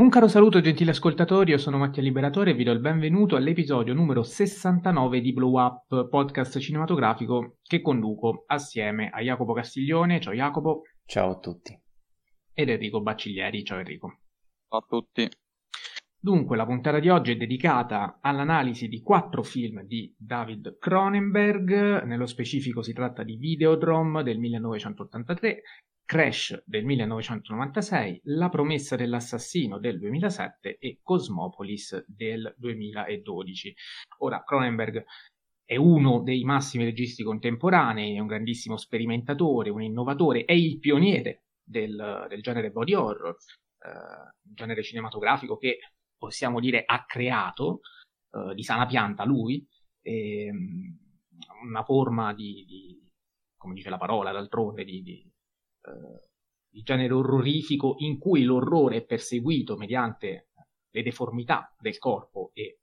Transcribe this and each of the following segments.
Un caro saluto gentili ascoltatori, io sono Mattia Liberatore e vi do il benvenuto all'episodio numero 69 di Blow Up, podcast cinematografico che conduco assieme a Jacopo Castiglione, ciao Jacopo. Ciao a tutti. Ed Enrico Bacciglieri, ciao Enrico. Ciao a tutti. Dunque, la puntata di oggi è dedicata all'analisi di quattro film di David Cronenberg, nello specifico si tratta di Videodrome del 1983, Crash del 1996, La promessa dell'assassino del 2007 e Cosmopolis del 2012. Ora, Cronenberg è uno dei massimi registi contemporanei, è un grandissimo sperimentatore, un innovatore, è il pioniere del, del genere body horror, eh, genere cinematografico che possiamo dire ha creato eh, di sana pianta lui, eh, una forma di, di, come dice la parola d'altronde, di, di eh, il genere orrorifico in cui l'orrore è perseguito mediante le deformità del corpo e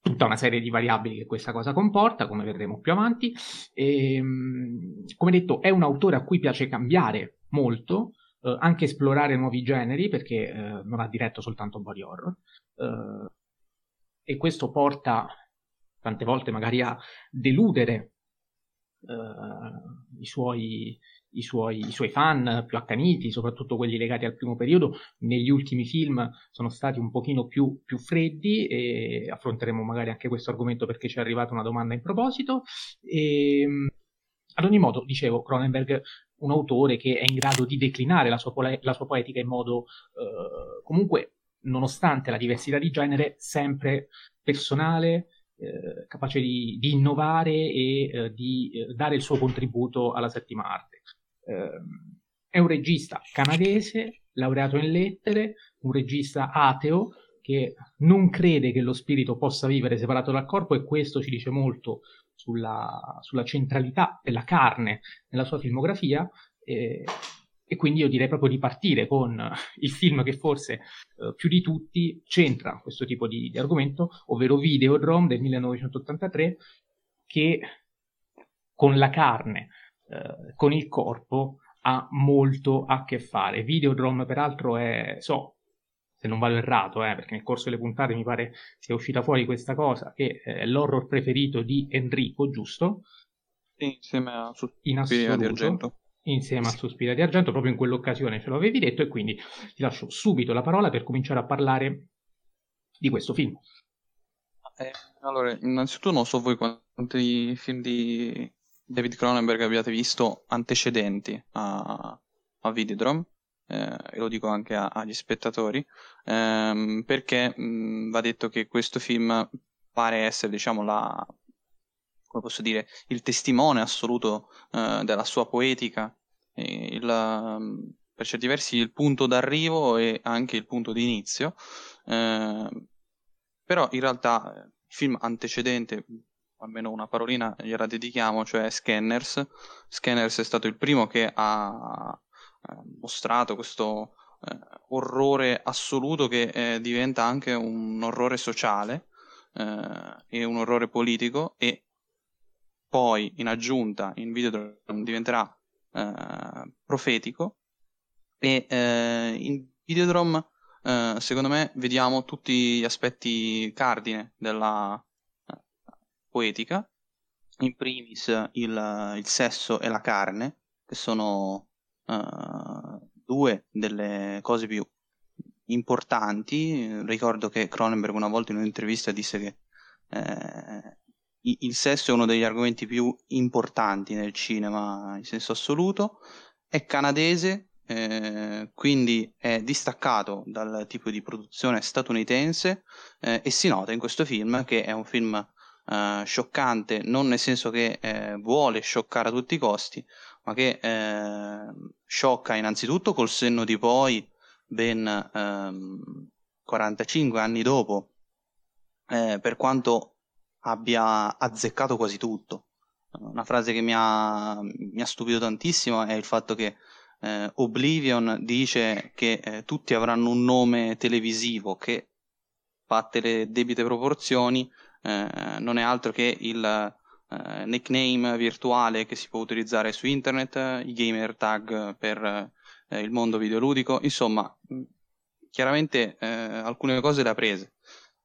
tutta una serie di variabili che questa cosa comporta, come vedremo più avanti. E, ehm, come detto, è un autore a cui piace cambiare molto, eh, anche esplorare nuovi generi, perché eh, non ha diretto soltanto body horror. Eh, e questo porta tante volte magari a deludere eh, i suoi i suoi, i suoi fan più accaniti, soprattutto quelli legati al primo periodo, negli ultimi film sono stati un pochino più, più freddi e affronteremo magari anche questo argomento perché ci è arrivata una domanda in proposito. E, ehm, ad ogni modo, dicevo, Cronenberg un autore che è in grado di declinare la sua, la sua poetica in modo eh, comunque, nonostante la diversità di genere, sempre personale, eh, capace di, di, innovare e eh, di eh, dare il suo contributo alla settima arte. Ehm, è un regista canadese, laureato in lettere, un regista ateo che non crede che lo spirito possa vivere separato dal corpo e questo ci dice molto sulla, sulla centralità della carne nella sua filmografia. E, e, quindi io direi proprio di partire con il film che forse eh, più di tutti c'entra questo tipo di, di argomento, ovvero Videodrome del 1983, che con la carne eh, con il corpo ha molto a che fare. Videodrome, peraltro, è, so, se non vado errato, eh, perché nel corso delle puntate mi pare sia uscita fuori questa cosa, che è l'horror preferito di Enrico, giusto? Insieme a Suspiria di Argento. Insieme a Suspiria di Argento, proprio in quell'occasione ce l'avevi detto e quindi ti lascio subito la parola per cominciare a parlare di questo film. Eh, allora, innanzitutto non so voi quanti film di David Cronenberg abbiate visto antecedenti a, a Videodrome, eh, e lo dico anche a, agli spettatori, ehm, perché mh, va detto che questo film pare essere, diciamo, la, come posso dire, il testimone assoluto eh, della sua poetica, il, per certi versi il punto d'arrivo e anche il punto di inizio. Eh, però in realtà il film antecedente almeno una parolina gliela dedichiamo, cioè Scanners. Scanners è stato il primo che ha mostrato questo eh, orrore assoluto che eh, diventa anche un orrore sociale eh, e un orrore politico e poi in aggiunta in video diventerà eh, profetico e eh, in Videodrome eh, secondo me vediamo tutti gli aspetti cardine della, poetica, in primis il, il sesso e la carne, che sono uh, due delle cose più importanti. Ricordo che Cronenberg una volta in un'intervista disse che eh, il sesso è uno degli argomenti più importanti nel cinema in senso assoluto. È canadese, eh, quindi è distaccato dal tipo di produzione statunitense eh, e si nota in questo film che è un film uh, scioccante, non nel senso che eh, vuole scioccare a tutti i costi, ma che eh, sciocca innanzitutto col senno di poi, ben ehm, 45 anni dopo, eh, per quanto abbia azzeccato quasi tutto. Una frase che mi ha, mi ha stupito tantissimo è il fatto che eh, Oblivion dice che eh, tutti avranno un nome televisivo che, fatte le debite proporzioni, eh, non è altro che il eh, nickname virtuale che si può utilizzare su internet, i gamer tag per eh, il mondo videoludico, insomma chiaramente eh, alcune cose le ha prese.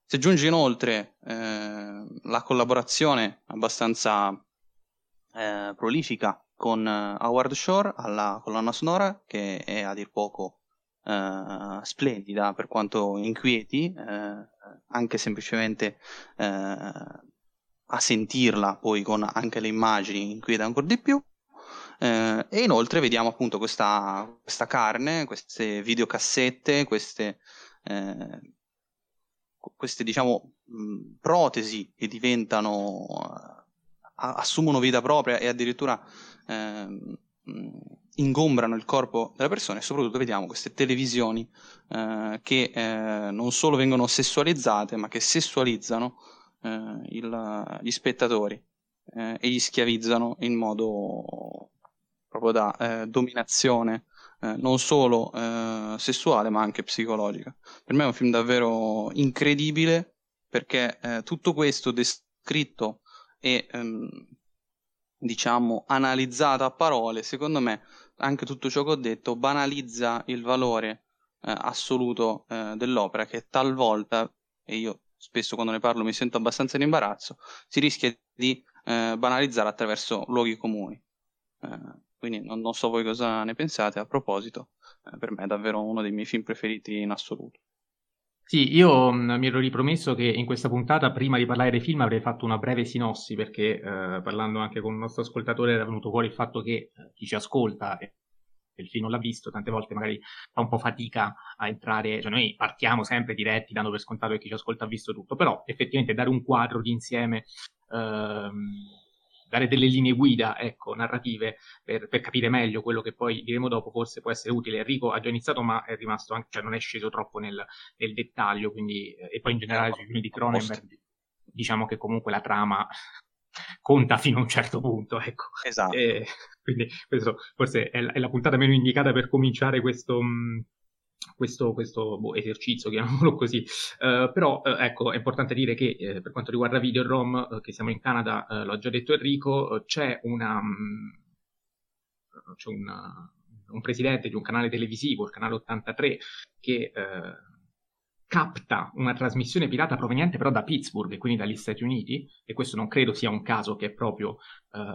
Si aggiunge inoltre eh, la collaborazione abbastanza prolifica con Howard Shore alla colonna sonora, che è a dir poco eh, splendida per quanto inquieti, eh, anche semplicemente a sentirla poi con anche le immagini inquieta ancora di più. Eh, e inoltre vediamo appunto questa, questa carne, queste videocassette, queste, eh, queste diciamo protesi che diventano, uh, assumono vita propria e addirittura eh, mh, ingombrano il corpo della persona e soprattutto vediamo queste televisioni eh, che eh, non solo vengono sessualizzate ma che sessualizzano eh, il, gli spettatori e gli schiavizzano in modo proprio da eh, dominazione eh, non solo eh, sessuale ma anche psicologica. Per me è un film davvero incredibile perché eh, tutto questo descritto e ehm, diciamo analizzato a parole, secondo me anche tutto ciò che ho detto banalizza il valore eh, assoluto eh, dell'opera che talvolta, e io spesso quando ne parlo mi sento abbastanza in imbarazzo, si rischia di banalizzare attraverso luoghi comuni. Quindi non, non so voi cosa ne pensate. A proposito, eh, per me è davvero uno dei miei film preferiti in assoluto. Sì, io mi ero ripromesso che in questa puntata, prima di parlare dei film, avrei fatto una breve sinossi, perché eh, parlando anche con un nostro ascoltatore era venuto fuori il fatto che eh, chi ci ascolta e il film non l'ha visto, tante volte magari fa un po' fatica a entrare, cioè noi partiamo sempre diretti dando per scontato che chi ci ascolta ha visto tutto, però effettivamente dare un quadro di insieme ehm, dare delle linee guida, ecco, narrative per, per, capire meglio quello che poi diremo dopo, forse può essere utile. Enrico ha già iniziato, ma è rimasto anche, cioè non è sceso troppo nel, nel dettaglio, quindi, e poi in generale sui film di Cronenberg, diciamo che comunque la trama conta fino a un certo punto, ecco. Esatto. E, quindi questo forse è la, è la, puntata meno indicata per cominciare questo, mh, questo, questo boh, esercizio, chiamiamolo così. Uh, però uh, ecco, è importante dire che uh, per quanto riguarda Videorom, che siamo in Canada, l'ho già detto Enrico, c'è una... Um, c'è una, un presidente di un canale televisivo, il canale 83, che capta una trasmissione pirata proveniente però da Pittsburgh e quindi dagli Stati Uniti, e questo non credo sia un caso che è proprio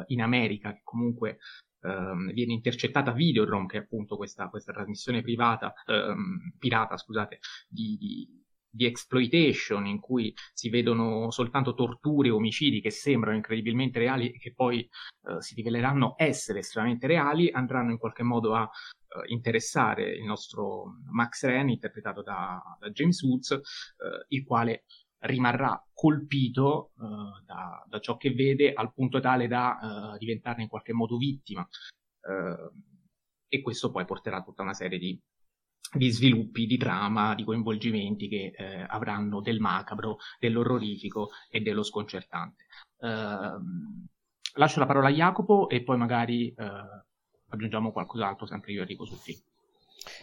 in America, che comunque ehm, viene intercettata Videodrome, che è appunto questa, questa trasmissione privata, ehm, pirata, scusate, di, di, di, exploitation in cui si vedono soltanto torture e omicidi che sembrano incredibilmente reali e che poi eh, si riveleranno essere estremamente reali, andranno in qualche modo a eh, interessare il nostro Max Ren, interpretato da, da James Woods, eh, il quale rimarrà colpito uh, da, da, ciò che vede al punto tale da uh, diventarne in qualche modo vittima. Uh, e questo poi porterà a tutta una serie di, di sviluppi, di trama, di coinvolgimenti che avranno del macabro, dell'orrorifico e dello sconcertante. Lascio la parola a Jacopo e poi magari aggiungiamo qualcos'altro, sempre io e Enrico sul film.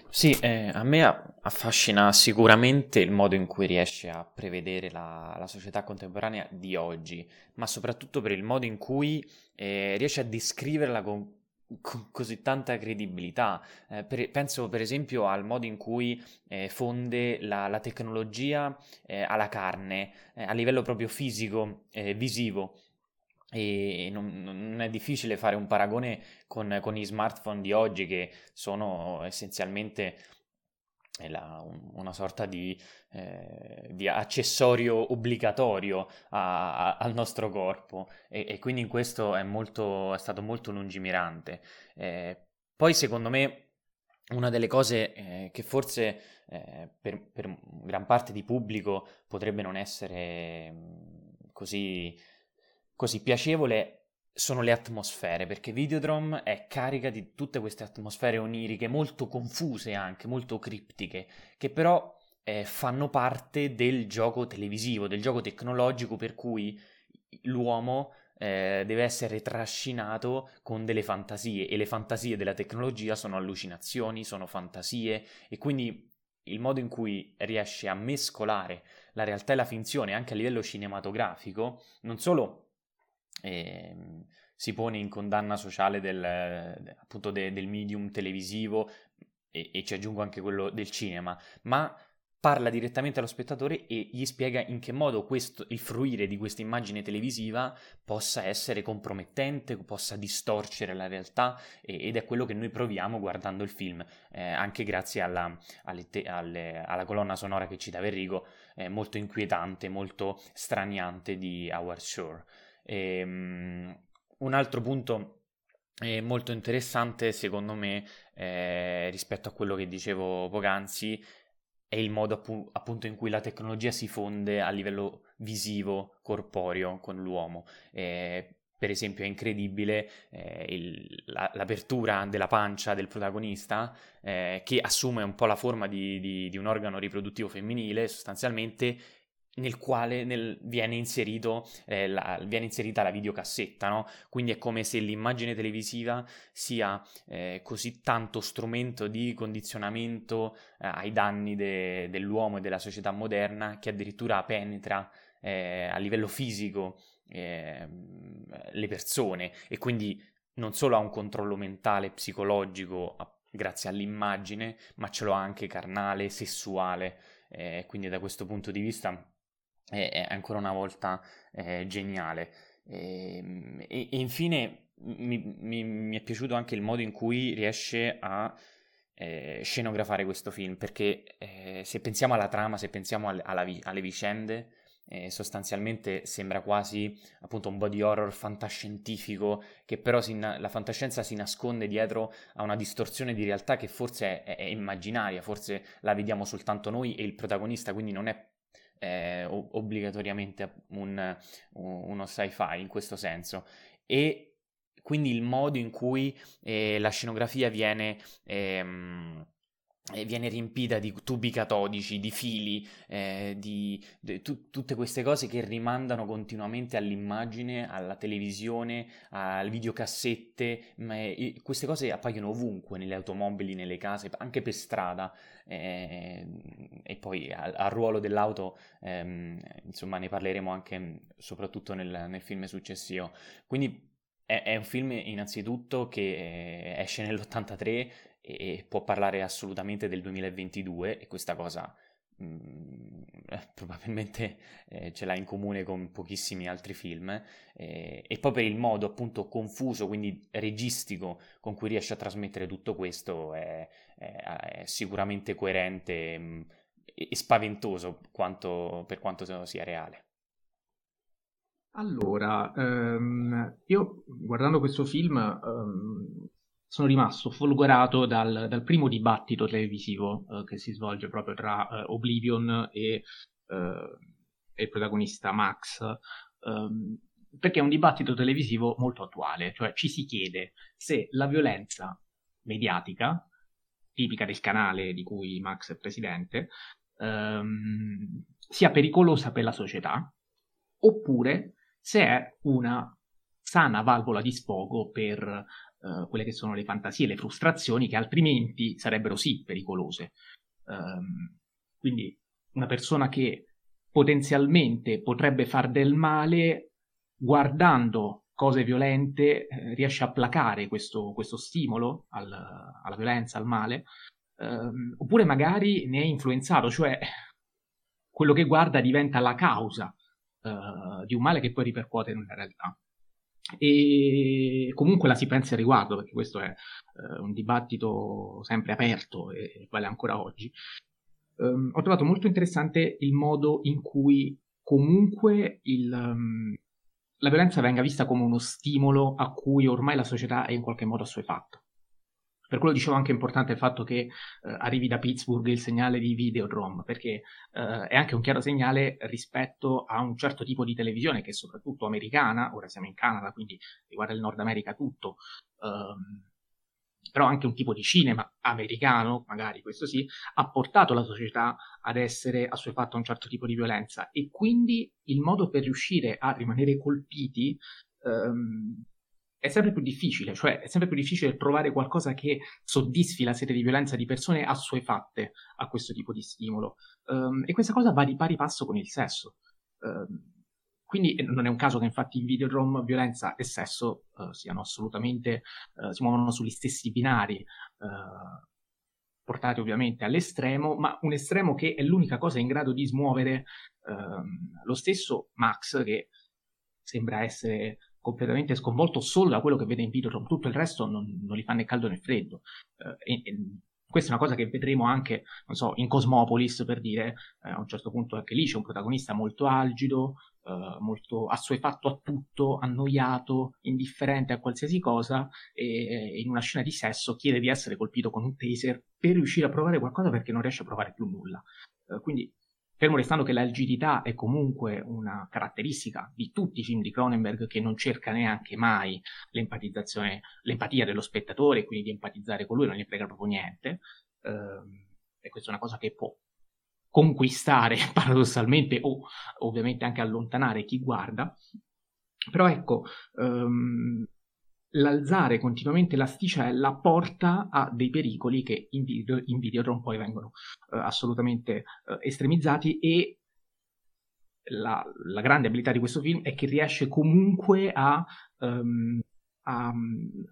Sì, eh, a me affascina sicuramente il modo in cui riesce a prevedere la, la società contemporanea di oggi, ma soprattutto per il modo in cui eh, riesce a descriverla con, con così tanta credibilità. Eh, per, penso per esempio al modo in cui eh, fonde la, la tecnologia eh, alla carne, eh, a livello proprio fisico, visivo e non, non, è difficile fare un paragone con, con, gli smartphone di oggi che sono essenzialmente la, una sorta di, eh, di, accessorio obbligatorio a, a, al nostro corpo e, e, quindi in questo è, molto, è stato molto lungimirante. Eh, poi secondo me una delle cose eh, che forse eh, per, per gran parte di pubblico potrebbe non essere mm, così così piacevole sono le atmosfere, perché Videodrome è carica di tutte queste atmosfere oniriche, molto confuse anche, molto criptiche, che però eh, fanno parte del gioco televisivo, del gioco tecnologico per cui l'uomo eh, deve essere trascinato con delle fantasie e le fantasie della tecnologia sono allucinazioni, sono fantasie e quindi il modo in cui riesce a mescolare la realtà e la finzione anche a livello cinematografico, non solo e, si pone in condanna sociale del, appunto de, del medium televisivo e, e ci aggiungo anche quello del cinema, ma parla direttamente allo spettatore e gli spiega in che modo questo, il fruire di questa immagine televisiva possa essere compromettente, possa distorcere la realtà e, ed è quello che noi proviamo guardando il film, eh, anche grazie alla, alle te, alle, alla, colonna sonora che citava Enrico, eh, molto inquietante, molto straniante di Howard Shore. E, um, un altro punto eh, molto interessante secondo me eh, rispetto a quello che dicevo poc'anzi è il modo appu- appunto in cui la tecnologia si fonde a livello visivo, corporeo con l'uomo. Eh, per esempio è incredibile eh, il, la, l'apertura della pancia del protagonista eh, che assume un po' la forma di, di, di un organo riproduttivo femminile sostanzialmente nel quale nel, viene, inserito, eh, la, viene, inserita la videocassetta, no? Quindi è come se l'immagine televisiva sia eh, così tanto strumento di condizionamento eh, ai danni de, dell'uomo e della società moderna che addirittura penetra eh, a livello fisico ehm, le persone e quindi non solo ha un controllo mentale, psicologico, grazie all'immagine, ma ce l'ha anche carnale, sessuale. Eh, quindi da questo punto di vista è, è ancora una volta eh, geniale. Ehm, e, e, infine mi, mi, mi, è piaciuto anche il modo in cui riesce a eh, scenografare questo film, perché eh, se pensiamo alla trama, se pensiamo alle, alla, alle vicende, eh, sostanzialmente sembra quasi appunto un body horror fantascientifico che però si, la fantascienza si nasconde dietro a una distorsione di realtà che forse è, è, immaginaria, forse la vediamo soltanto noi e il protagonista, quindi non è eh, obbligatoriamente un, uno sci-fi in questo senso. E quindi il modo in cui eh, la scenografia viene... Ehm, viene riempita di tubi catodici, di fili, eh, di, di tu, tutte queste cose che rimandano continuamente all'immagine, alla televisione, alle videocassette, ma è, queste cose appaiono ovunque, nelle automobili, nelle case, anche per strada, eh, e poi al, al ruolo dell'auto, ehm, insomma, ne parleremo anche soprattutto nel, nel film successivo. Quindi è, è, un film innanzitutto che eh, esce nell'83 e può parlare assolutamente del 2022 e questa cosa mh, mm, probabilmente eh, ce l'ha in comune con pochissimi altri film eh, e poi per il modo appunto confuso, quindi registico con cui riesce a trasmettere tutto questo è, è, è sicuramente coerente mh, mm, e spaventoso quanto, per quanto sia reale. Allora, um, io guardando questo film um, sono rimasto folgorato dal, dal primo dibattito televisivo eh, che si svolge proprio tra eh, Oblivion e, eh, e, il protagonista Max, ehm, perché è un dibattito televisivo molto attuale, cioè ci si chiede se la violenza mediatica, tipica del canale di cui Max è presidente, ehm, sia pericolosa per la società, oppure se è una sana valvola di sfogo per uh, quelle che sono le fantasie, le frustrazioni che altrimenti sarebbero sì pericolose. Um, quindi una persona che potenzialmente potrebbe far del male guardando cose violente eh, riesce a placare questo, questo stimolo al, alla violenza, al male, um, oppure magari ne è influenzato, cioè quello che guarda diventa la causa uh, di un male che poi ripercuote nella realtà e comunque la si pensa al riguardo, perché questo è eh, un dibattito sempre aperto e vale ancora oggi. Um, ho trovato molto interessante il modo in cui comunque il, um, la violenza venga vista come uno stimolo a cui ormai la società è in qualche modo assuefatta. Per quello dicevo anche importante il fatto che eh, arrivi da Pittsburgh il segnale di Videodrome, perché eh, è anche un chiaro segnale rispetto a un certo tipo di televisione che è soprattutto americana, ora siamo in Canada, quindi riguarda il Nord America tutto, ehm, però anche un tipo di cinema americano, magari questo sì, ha portato la società ad essere assuefatta a un certo tipo di violenza. E quindi il modo per riuscire a rimanere colpiti ehm, è sempre più difficile, cioè è sempre più difficile trovare qualcosa che soddisfi la sete di violenza di persone assuefatte a questo tipo di stimolo. Um, e questa cosa va di pari passo con il sesso. Um, quindi non è un caso che infatti in videodrome violenza e sesso uh, siano assolutamente, uh, si muovono sugli stessi binari. Uh, portati ovviamente all'estremo, ma un estremo che è l'unica cosa in grado di smuovere ehm, lo stesso Max che sembra essere completamente sconvolto solo da quello che vede in Videodrome, tutto il resto non, non gli fa né caldo né freddo. Eh, e, e, questa è una cosa che vedremo anche, non so, in Cosmopolis, per dire, eh, a un certo punto anche lì c'è un protagonista molto algido, eh, molto assuefatto a tutto, annoiato, indifferente a qualsiasi cosa, e in una scena di sesso chiede di essere colpito con un taser per riuscire a provare qualcosa perché non riesce a provare più nulla. Eh, quindi Fermo restando che l'algidità è comunque una caratteristica di tutti i film di Cronenberg che non cerca neanche mai l'empatizzazione, l'empatia dello spettatore, quindi di empatizzare con lui, non gli frega proprio niente. Ehm, e questa è una cosa che può conquistare paradossalmente o ovviamente anche allontanare chi guarda. Però ecco, um, l'alzare continuamente l'asticella porta a dei pericoli che in, video, in Videotron poi vengono uh, assolutamente uh, estremizzati e la, la, grande abilità di questo film è che riesce comunque a, um, a,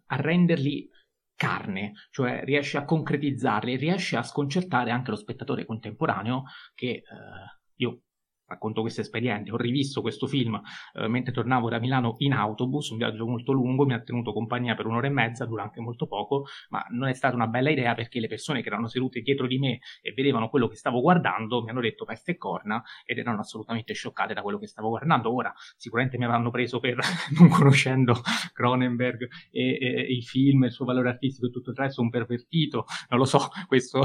a renderli carne, cioè riesce a concretizzarli, riesce a sconcertare anche lo spettatore contemporaneo che uh, io racconto questa esperienza. Ho rivisto questo film eh, mentre tornavo da Milano in autobus, un viaggio molto lungo, mi ha tenuto compagnia per un'ora e mezza, dura anche molto poco, ma non è stata una bella idea perché le persone che erano sedute dietro di me e vedevano quello che stavo guardando mi hanno detto peste e corna ed erano assolutamente scioccate da quello che stavo guardando. Ora sicuramente mi avranno preso per, non conoscendo Cronenberg e, e, e i film, il suo valore artistico e tutto il resto, un pervertito, non lo so, questo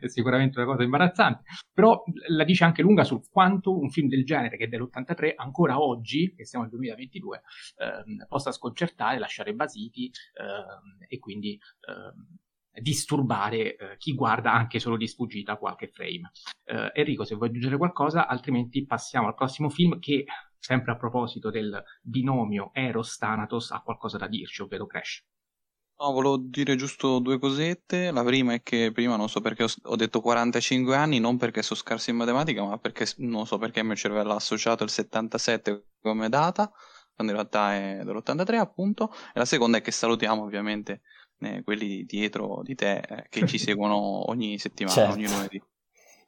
è sicuramente una cosa imbarazzante, però la dice anche lunga su quanto un film del genere, che è dell'83, ancora oggi, che siamo nel 2022, ehm, possa sconcertare, lasciare basiti ehm, e quindi ehm, disturbare eh, chi guarda anche solo di sfuggita qualche frame. Eh, Enrico, se vuoi aggiungere qualcosa, altrimenti passiamo al prossimo film che, sempre a proposito del binomio Eros-Thanatos, ha qualcosa da dirci, ovvero Crash. No, volevo dire giusto due cosette. La prima è che prima non so perché ho, ho detto 45 anni, non perché sono scarso in matematica, ma perché non so perché il mio cervello ha associato il 77 come data, quando in realtà è dell'83 appunto. E la seconda è che salutiamo ovviamente eh, quelli dietro di te eh, che ci seguono ogni settimana, certo. ogni lunedì.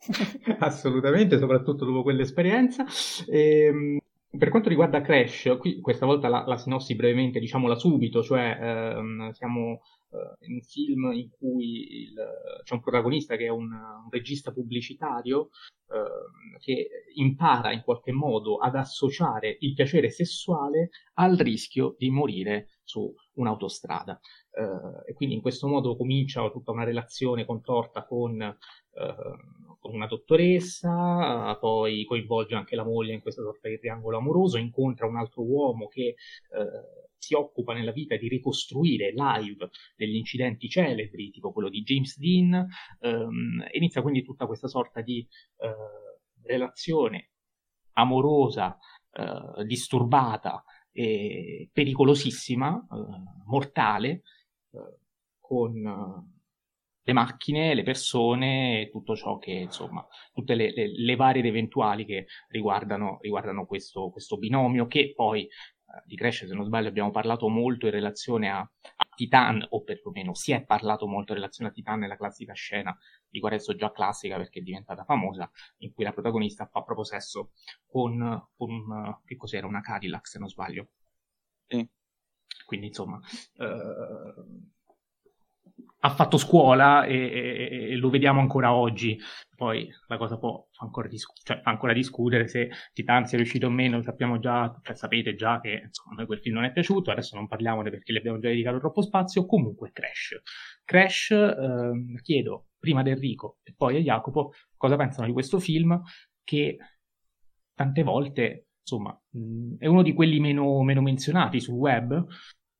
Assolutamente, soprattutto dopo quell'esperienza. Ehm, per quanto riguarda Crash, qui questa volta la, la sinossi brevemente, diciamola subito, cioè ehm, siamo eh, in un film in cui il, c'è un protagonista che è un, un regista pubblicitario eh, che impara in qualche modo ad associare il piacere sessuale al rischio di morire su un'autostrada. Eh, e quindi in questo modo comincia tutta una relazione contorta con eh, con una dottoressa, poi coinvolge anche la moglie in questa sorta di triangolo amoroso, incontra un altro uomo che eh, si occupa nella vita di ricostruire live degli incidenti celebri, tipo quello di James Dean, ehm, inizia quindi tutta questa sorta di eh, relazione amorosa, eh, disturbata e pericolosissima, eh, mortale, eh, con le macchine, le persone, tutto ciò che, insomma, tutte le, le, le varie ed eventuali che riguardano, riguardano questo, questo, binomio che poi eh, di Crash, se non sbaglio, abbiamo parlato molto in relazione a, a, Titan, o perlomeno si è parlato molto in relazione a Titan nella classica scena di Guarezzo già classica perché è diventata famosa, in cui la protagonista fa proprio sesso con, con che cos'era, una Cadillac se non sbaglio. Sì. Quindi insomma... Eh, ha fatto scuola e, e, e, lo vediamo ancora oggi. Poi la cosa può ancora, discu- cioè, ancora discutere se Titan sia riuscito o meno, sappiamo già, cioè, sapete già che insomma, a noi quel film non è piaciuto, adesso non parliamone perché gli abbiamo già dedicato troppo spazio. Comunque, Crash. Crash, eh, chiedo prima ad Enrico e poi a Jacopo cosa pensano di questo film che tante volte, insomma, è uno di quelli meno, meno menzionati sul web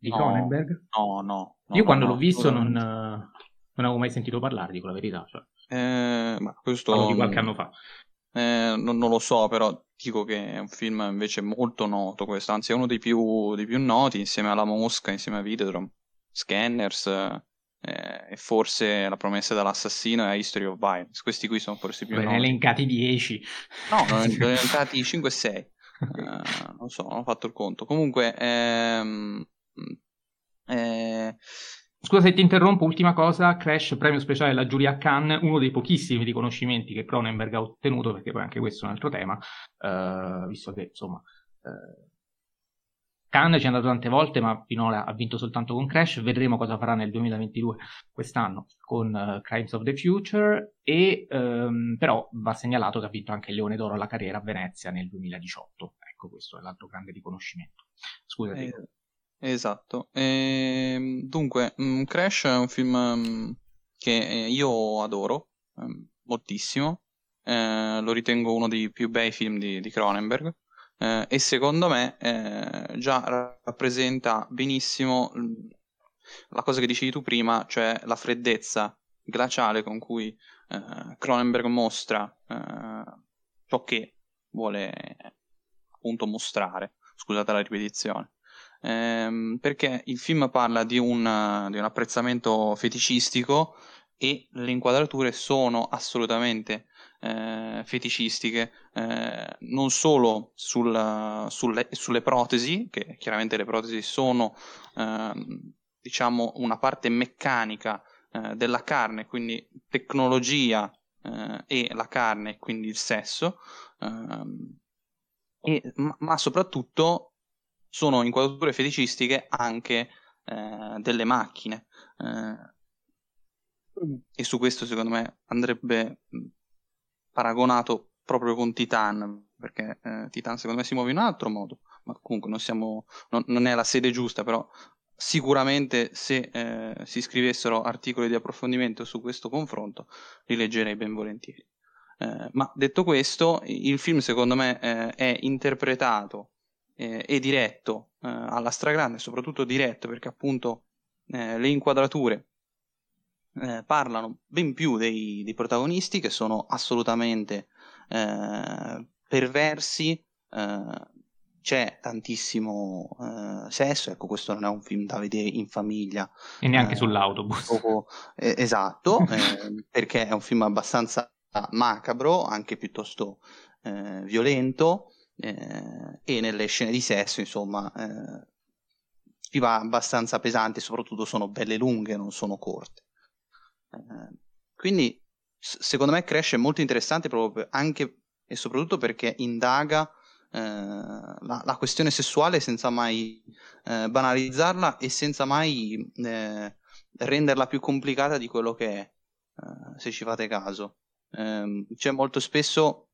di no, Cronenberg. No, no. No, Io quando no, l'ho visto non, non, avevo mai sentito parlare, dico la verità. Cioè. Eh, ma questo... Parlo di qualche anno fa. Eh, non, non, lo so, però dico che è un film invece molto noto questo, anzi è uno dei più, dei più noti insieme alla Mosca, insieme a Videodrome, Scanners eh, e forse La promessa dell'assassino e History of Violence. Questi qui sono forse più Beh, noti. Elencati 10. No, ne elencati 5 e 6. Okay. Uh, non so, non ho fatto il conto. Comunque, ehm, eh, Scusa se ti interrompo, ultima cosa, Crash, premio speciale alla giuria Cannes, uno dei pochissimi riconoscimenti che Cronenberg ha ottenuto, perché poi anche questo è un altro tema, uh, visto che insomma uh, Cannes ci è andato tante volte, ma finora ha vinto soltanto con Crash, vedremo cosa farà nel 2022, quest'anno, con uh, Crimes of the Future, e um, però va segnalato che ha vinto anche il Leone d'Oro alla carriera a Venezia nel 2018, ecco questo è l'altro grande riconoscimento. Scusa. Eh Esatto. E, ehm, dunque, mm, Crash è un film mm, che io adoro mm, moltissimo. Eh, lo ritengo uno dei più bei film di, di Cronenberg. Eh, e secondo me eh, già rappresenta benissimo la cosa che dicevi tu prima, cioè la freddezza glaciale con cui eh, Cronenberg mostra eh, ciò che vuole appunto mostrare. Scusate la ripetizione ehm, perché il film parla di un, di un apprezzamento feticistico e le inquadrature sono assolutamente eh, feticistiche, eh, non solo sul, sulle, sulle, protesi, che chiaramente le protesi sono eh, diciamo una parte meccanica eh, della carne, quindi tecnologia eh, e la carne, quindi il sesso, ehm, e, ma, ma soprattutto sono inquadrature feticistiche anche eh, delle macchine. Eh, e su questo secondo me andrebbe paragonato proprio con Titan, perché eh, Titan secondo me si muove in un altro modo, ma comunque non, siamo, non, non è la sede giusta, però sicuramente se eh, si scrivessero articoli di approfondimento su questo confronto li leggerei ben volentieri. Eh, ma detto questo, il film secondo me eh, è interpretato eh, e diretto eh, alla stragrande, soprattutto diretto perché appunto eh, le inquadrature eh, parlano ben più dei, dei, protagonisti che sono assolutamente eh, perversi, eh, c'è tantissimo sesso, ecco questo non è un film da vedere in famiglia. E neanche sull'autobus. Poco, esatto, perché è un film abbastanza macabro, anche piuttosto violento, eh, e nelle scene di sesso, insomma, eh, ci va abbastanza pesante, soprattutto sono belle lunghe, non sono corte. Eh, quindi, s- secondo me, Crash è molto interessante proprio anche e soprattutto perché indaga eh, la, la, questione sessuale senza mai eh, banalizzarla e senza mai eh, renderla più complicata di quello che è, se ci fate caso. C'è molto spesso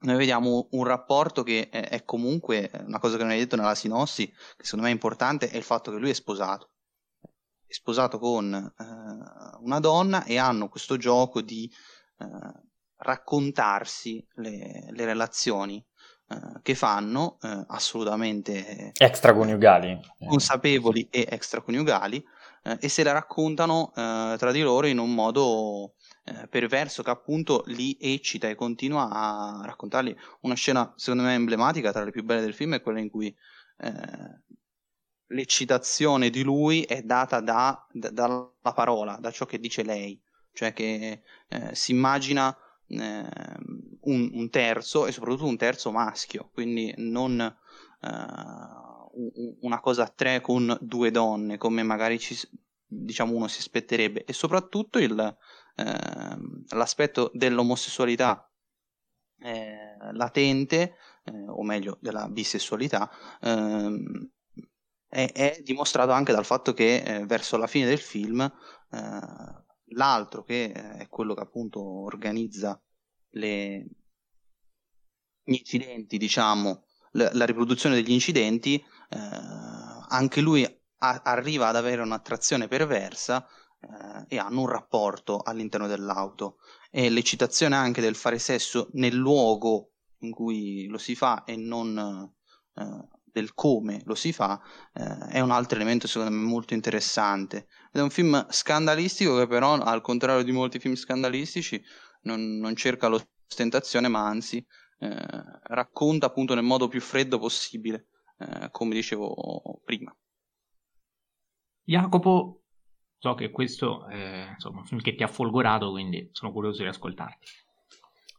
noi vediamo un rapporto che è, comunque una cosa che non hai detto nella sinossi, che secondo me è importante, è il fatto che lui è sposato. È sposato con eh, una donna e hanno questo gioco di eh, raccontarsi le, le relazioni eh, che fanno, eh, assolutamente extraconiugali, consapevoli e extraconiugali, eh, e se la raccontano eh, tra di loro in un modo eh, perverso che appunto li eccita e continua a raccontargli una scena secondo me emblematica tra le più belle del film è quella in cui eh, l'eccitazione di lui è data da, da, dalla parola, da ciò che dice lei, cioè che eh, si immagina eh, un, un, terzo e soprattutto un terzo maschio, quindi non uh, una cosa a tre con due donne come magari ci, diciamo uno si aspetterebbe. E soprattutto il, l'aspetto dell'omosessualità eh, latente, eh, o meglio della bisessualità, ehm, è, è, dimostrato anche dal fatto che eh, verso la fine del film l'altro, che è quello che appunto organizza le, gli incidenti, diciamo, la, la riproduzione degli incidenti, eh, anche lui arriva ad avere un'attrazione perversa eh, e hanno un rapporto all'interno dell'auto. E l'eccitazione anche del fare sesso nel luogo in cui lo si fa e non eh, del come lo si fa eh, è un altro elemento secondo me molto interessante. Ed è un film scandalistico che però al contrario di molti film scandalistici non, non cerca l'ostentazione ma anzi eh, racconta appunto nel modo più freddo possibile eh, come dicevo prima. Jacopo So che questo è insomma, un film che ti ha folgorato, quindi sono curioso di ascoltarti.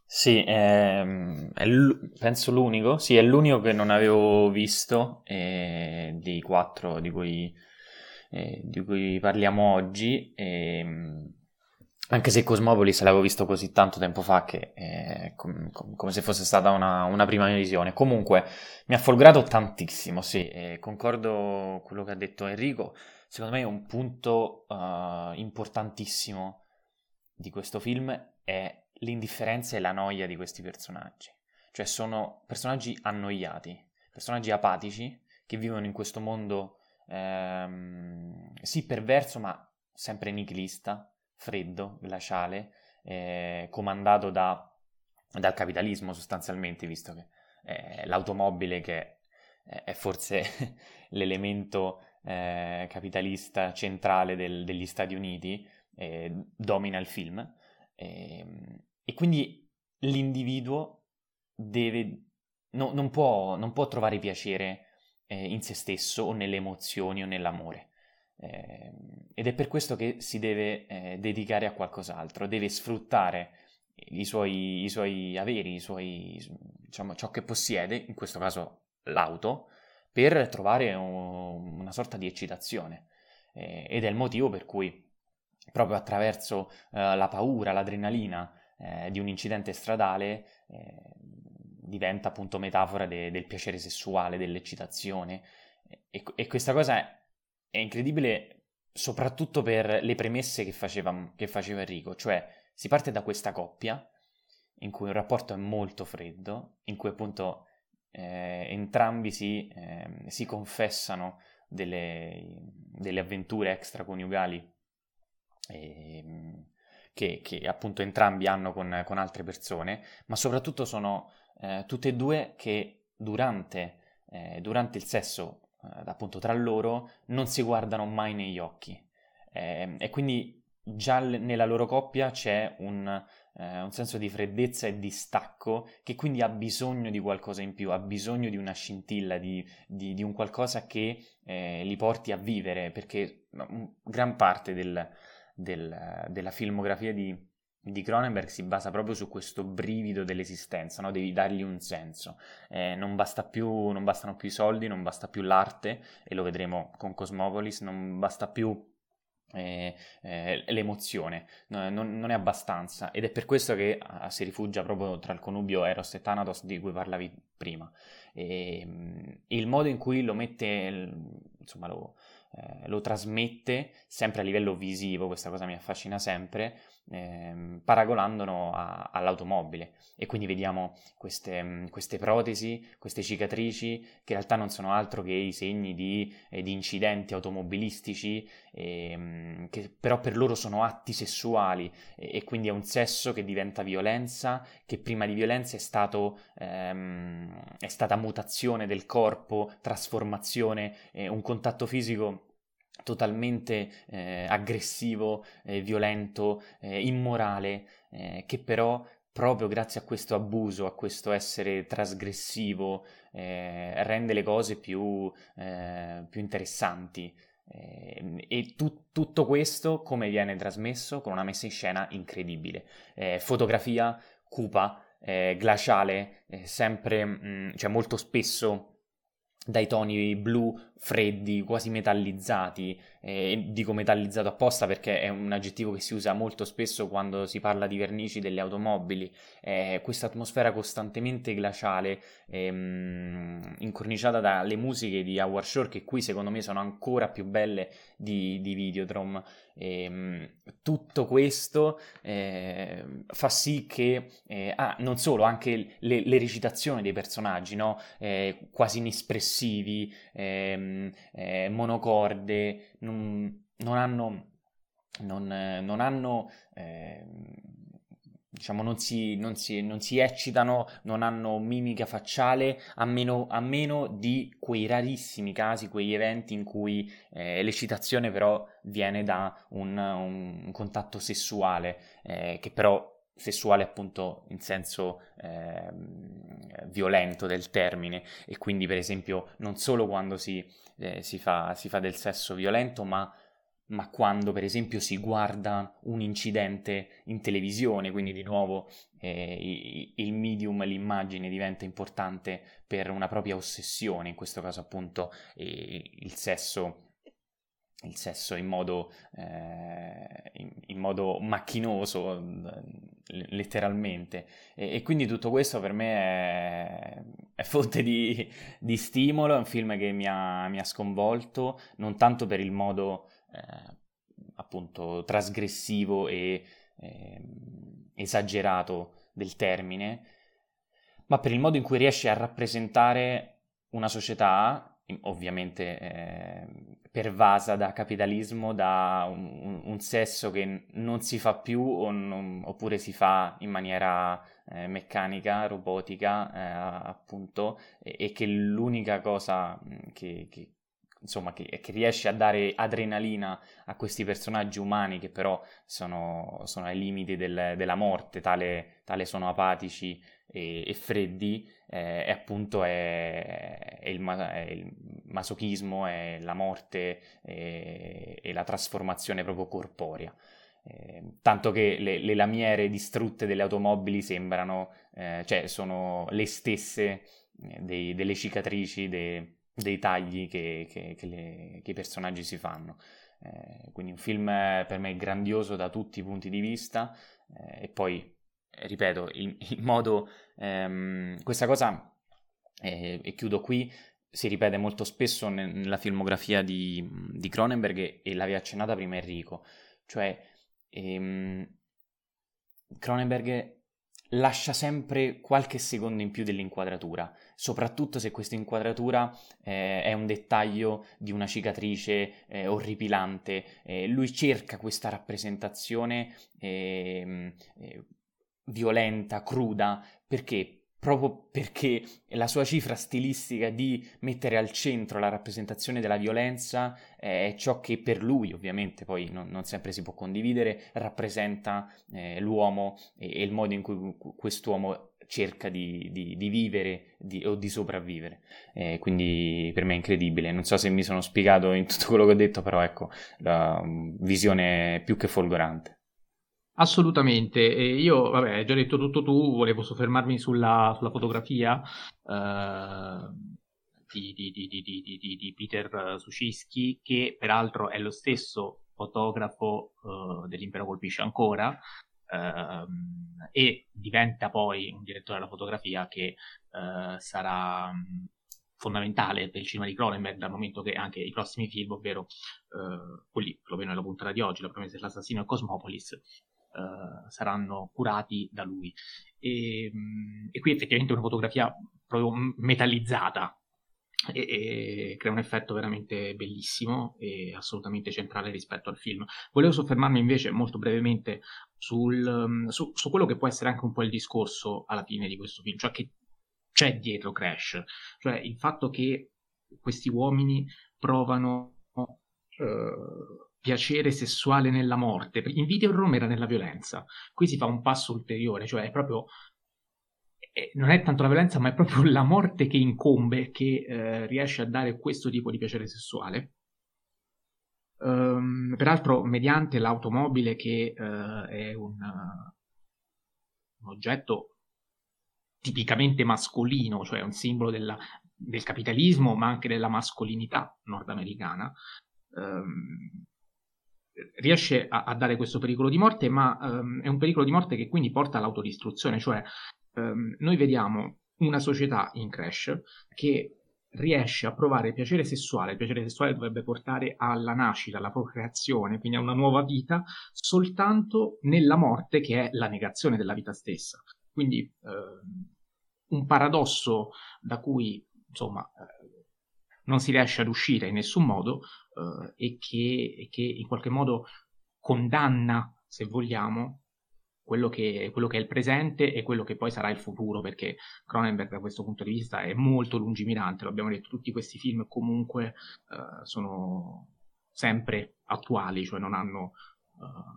Sì, ehm, è, l- penso l'unico, sì, è l'unico che non avevo visto eh, dei quattro di cui eh, di cui parliamo oggi. E, ehm, anche se Cosmopolis l'avevo visto così tanto tempo fa che è com- com- come se fosse stata una, una, prima visione. Comunque mi ha folgorato tantissimo, sì, e concordo con quello che ha detto Enrico. Secondo me un punto uh, importantissimo di questo film è l'indifferenza e la noia di questi personaggi. Cioè sono personaggi annoiati, personaggi apatici che vivono in questo mondo ehm, sì perverso ma sempre nichilista freddo, glaciale, eh, comandato da, dal capitalismo sostanzialmente, visto che eh, l'automobile che è forse l'elemento eh, capitalista centrale del, degli Stati Uniti, eh, domina il film. Ehm, e quindi l'individuo deve, no, non, può, non, può, trovare piacere eh, in se stesso o nelle emozioni o nell'amore. Eh, ed è per questo che si deve eh, dedicare a qualcos'altro, deve sfruttare i suoi, i suoi averi, i suoi, diciamo, ciò che possiede, in questo caso l'auto, per trovare un, una sorta di eccitazione. Eh, ed è il motivo per cui proprio attraverso eh, la paura, l'adrenalina eh, di un incidente stradale eh, diventa appunto metafora de, del piacere sessuale, dell'eccitazione. E, e questa cosa è è incredibile soprattutto per le premesse che faceva, che faceva Enrico, cioè si parte da questa coppia in cui un rapporto è molto freddo, in cui appunto eh, entrambi si, eh, si confessano delle, delle, avventure extraconiugali eh, che, che, appunto entrambi hanno con, con, altre persone, ma soprattutto sono eh, tutte e due che durante, eh, durante il sesso eh, appunto tra loro non si guardano mai negli occhi. Eh, e quindi già nella loro coppia c'è un, eh, un, senso di freddezza e di stacco che quindi ha bisogno di qualcosa in più, ha bisogno di una scintilla, di, di, di un qualcosa che eh, li porti a vivere perché gran parte del, del, della filmografia di, di Cronenberg si basa proprio su questo brivido dell'esistenza, no? devi dargli un senso. Eh, non, basta più, non bastano più i soldi, non basta più l'arte, e lo vedremo con Cosmopolis, non basta più eh, eh, l'emozione, non, non, è abbastanza ed è per questo che ah, si rifugia proprio tra il connubio Eros e Thanatos di cui parlavi prima. E, ehm, il modo in cui lo mette, insomma, lo, eh, lo trasmette sempre a livello visivo, questa cosa mi affascina sempre, ehm, paragonandolo a, all'automobile. E quindi vediamo queste, queste, protesi, queste cicatrici che in realtà non sono altro che i segni di, eh, di incidenti automobilistici ehm, che però per loro sono atti sessuali. E, e, quindi è un sesso che diventa violenza che prima di violenza è, stato, ehm, è stata mutazione del corpo, trasformazione, eh, un contatto fisico totalmente eh, aggressivo, eh, violento, eh, immorale, eh, che però proprio grazie a questo abuso, a questo essere trasgressivo, eh, rende le cose più, più interessanti. e tu, tutto questo come viene trasmesso? Con una messa in scena incredibile. fotografia cupa, glaciale, sempre, mh, mm, cioè molto spesso dai toni blu freddi, quasi metallizzati, eh, dico metallizzato apposta perché è un aggettivo che si usa molto spesso quando si parla di vernici delle automobili, eh, questa atmosfera costantemente glaciale, ehm, incorniciata dalle musiche di Howard Shore che qui secondo me sono ancora più belle di, di Videodrome, ehm, tutto questo eh, fa sì che, eh, ah, non solo, anche le, le recitazioni dei personaggi, no? Eh, quasi inespressivi, ehm, eh, monocorde, non, non hanno, non, non hanno eh, diciamo, non si, non, si, non si, eccitano, non hanno mimica facciale, a meno, a meno di quei rarissimi casi, quegli eventi in cui eh, l'eccitazione però viene da un, un contatto sessuale, eh, che però sessuale appunto in senso eh, violento del termine. E quindi per esempio non solo quando si, eh, si, fa, si fa, del sesso violento ma, ma, quando per esempio si guarda un incidente in televisione quindi di nuovo eh, il medium, l'immagine diventa importante per una propria ossessione in questo caso appunto il sesso il sesso in modo, eh, in, in modo macchinoso, letteralmente. E, e, quindi tutto questo per me è, è fonte di, di, stimolo, è un film che mi ha, mi ha sconvolto, non tanto per il modo eh, appunto trasgressivo e eh, esagerato del termine, ma per il modo in cui riesce a rappresentare una società ovviamente eh, pervasa da capitalismo, da un, un, sesso che non si fa più non, oppure si fa in maniera eh, meccanica, robotica, eh, appunto, e, e, che l'unica cosa che, che insomma, che, che, riesce a dare adrenalina a questi personaggi umani che però sono, sono ai limiti del, della morte, tale, tale sono apatici e, e freddi, eh, e appunto è, è, il, è, il, masochismo, è la morte e, e la trasformazione proprio corporea. Eh, tanto che le, le, lamiere distrutte delle automobili sembrano, eh, cioè sono le stesse eh, dei, delle cicatrici, dei, dei tagli che, che, che, le, che, i personaggi si fanno. Eh, quindi un film per me grandioso da tutti i punti di vista eh, e poi, ripeto, il, il modo Ehm, questa cosa, eh, e chiudo qui, si ripete molto spesso nella filmografia di, di Cronenberg e l'aveva accennata prima Enrico, cioè ehm, Cronenberg lascia sempre qualche secondo in più dell'inquadratura, soprattutto se questa inquadratura eh, è un dettaglio di una cicatrice eh, orripilante. Eh, lui cerca questa rappresentazione ehm, eh, violenta, cruda, perché? Proprio perché la sua cifra stilistica di mettere al centro la rappresentazione della violenza è ciò che per lui, ovviamente, poi non, non sempre si può condividere, rappresenta eh, l'uomo e, e, il modo in cui quest'uomo cerca di, di, di vivere di, o di sopravvivere. Eh, quindi per me è incredibile. Non so se mi sono spiegato in tutto quello che ho detto, però ecco, la um, visione più che folgorante. Assolutamente, e io, vabbè, hai già detto tutto tu, volevo soffermarmi sulla, sulla fotografia eh, di, di, di, di, Peter Sucischi, che peraltro è lo stesso fotografo eh, dell'Impero colpisce ancora, eh, e diventa poi un direttore della fotografia che eh, sarà fondamentale per il cinema di Cronenberg dal momento che anche i prossimi film, ovvero eh, quelli perlomeno nella puntata di oggi, La promessa dell'assassino e Cosmopolis, uh, saranno curati da lui. E, mm, e, qui effettivamente una fotografia proprio metallizzata e, e, crea un effetto veramente bellissimo e assolutamente centrale rispetto al film. Volevo soffermarmi invece molto brevemente sul, mm, su, su quello che può essere anche un po' il discorso alla fine di questo film, cioè che c'è dietro Crash, cioè il fatto che questi uomini provano uh, piacere sessuale nella morte. In video Rome era nella violenza. Qui si fa un passo ulteriore, cioè è proprio non è tanto la violenza, ma è proprio la morte che incombe che eh, riesce a dare questo tipo di piacere sessuale. Um, peraltro, mediante l'automobile, che uh, è un, uh, un, oggetto tipicamente mascolino, cioè un simbolo della, del capitalismo, ma anche della mascolinità nordamericana. Um, riesce a, a, dare questo pericolo di morte, ma um, è un pericolo di morte che quindi porta all'autodistruzione, cioè um, noi vediamo una società in crash che riesce a provare piacere sessuale, il piacere sessuale dovrebbe portare alla nascita, alla procreazione, quindi a una nuova vita, soltanto nella morte che è la negazione della vita stessa. Quindi uh, un paradosso da cui insomma uh, non si riesce ad uscire in nessun modo, uh, e, che, e, che, in qualche modo condanna, se vogliamo, quello che, quello che, è il presente e quello che poi sarà il futuro, perché Cronenberg da questo punto di vista è molto lungimirante, lo abbiamo detto, tutti questi film comunque uh, sono sempre attuali, cioè non hanno Uh,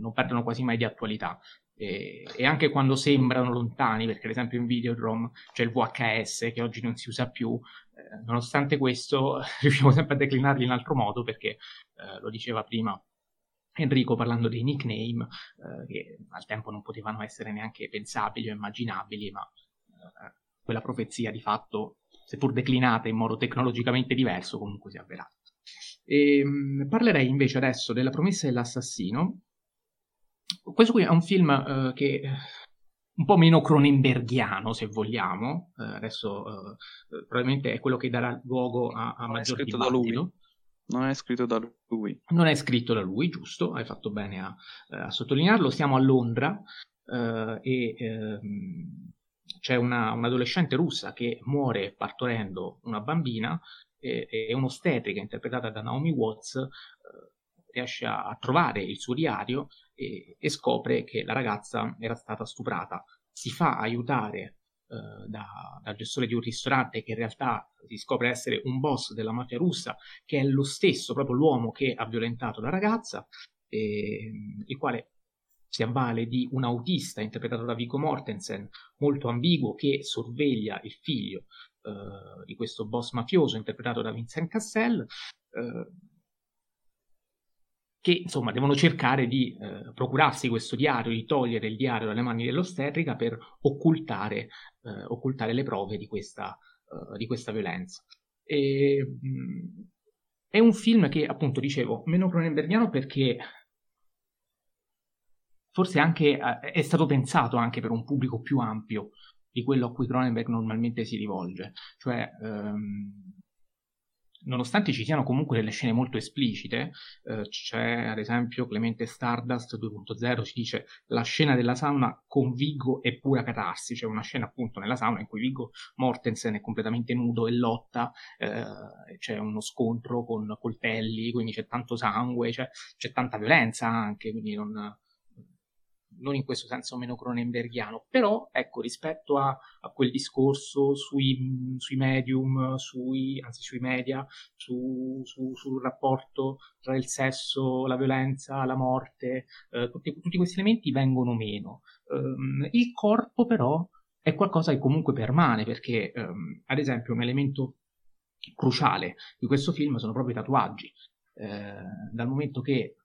non perdono quasi mai di attualità. E, e, anche quando sembrano lontani perché ad esempio in Videodrome c'è il VHS che oggi non si usa più eh, nonostante questo riusciamo sempre a declinarli in altro modo perché eh, lo diceva prima Enrico parlando dei nickname eh, che al tempo non potevano essere neanche pensabili o immaginabili ma eh, quella profezia di fatto seppur declinata in modo tecnologicamente diverso comunque si è avverata E, mh, parlerei invece adesso della promessa dell'assassino. Questo qui è un film uh, che un po' meno cronenberghiano, se vogliamo. Uh, adesso uh, probabilmente è quello che darà luogo a, a maggior dibattito. Non è scritto da lui. Non è scritto da lui, giusto, hai fatto bene a, a sottolinearlo. Siamo a Londra e ehm, c'è una, un'adolescente russa che muore partorendo una bambina e, un'ostetrica interpretata da Naomi Watts eh, riesce a, trovare il suo diario e, e, scopre che la ragazza era stata stuprata. Si fa aiutare eh, da, dal gestore di un ristorante che in realtà si scopre essere un boss della mafia russa, che è lo stesso, proprio l'uomo che ha violentato la ragazza, e, il quale si avvale di un autista interpretato da Viggo Mortensen, molto ambiguo, che sorveglia il figlio eh, di questo boss mafioso interpretato da Vincent Cassel, eh, che insomma devono cercare di eh, procurarsi questo diario, di togliere il diario dalle mani dell'ostetrica per occultare, eh, occultare le prove di questa, eh, di questa violenza. E, mh, mm, è un film che, appunto, dicevo, meno cronenbergiano perché forse anche è stato pensato anche per un pubblico più ampio di quello a cui Cronenberg normalmente si rivolge. Cioè, ehm, nonostante ci siano comunque delle scene molto esplicite, eh, c'è ad esempio Clemente Stardust 2.0 ci dice la scena della sauna con Viggo è pura catarsi, c'è una scena appunto nella sauna in cui Viggo Mortensen è completamente nudo e lotta, eh, c'è uno scontro con coltelli, quindi c'è tanto sangue, c'è, c'è tanta violenza anche, quindi non non in questo senso meno cronenberghiano, però ecco rispetto a, a quel discorso sui, sui medium, sui, anzi sui media, su, su, sul rapporto tra il sesso, la violenza, la morte, eh, tutti, tutti, questi elementi vengono meno. Um, il corpo però è qualcosa che comunque permane perché um, ad esempio un elemento cruciale di questo film sono proprio i tatuaggi. Eh, dal momento che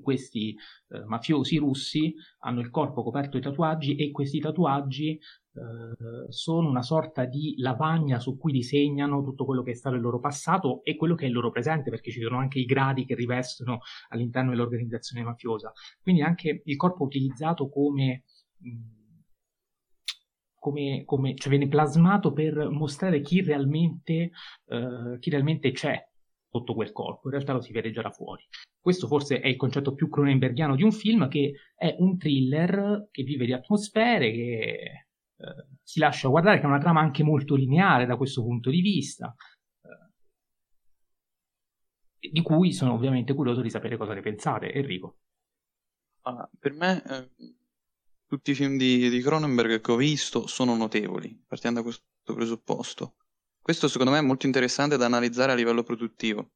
questi eh, mafiosi russi hanno il corpo coperto di tatuaggi e questi tatuaggi eh, sono una sorta di lavagna su cui disegnano tutto quello che è stato il loro passato e quello che è il loro presente, perché ci sono anche i gradi che rivestono all'interno dell'organizzazione mafiosa. Quindi anche il corpo utilizzato come... come, come cioè viene plasmato per mostrare chi realmente, uh, chi realmente c'è sotto quel corpo, in realtà lo si vede già da fuori. Questo forse è il concetto più cronenbergiano di un film, che è un thriller che vive di atmosfere, che eh, si lascia guardare, che ha una trama anche molto lineare da questo punto di vista, eh, di cui sono ovviamente curioso di sapere cosa ne pensate. Enrico. Allora, per me eh, tutti i film di Cronenberg che ho visto sono notevoli, partendo da questo presupposto. Questo secondo me è molto interessante da analizzare a livello produttivo,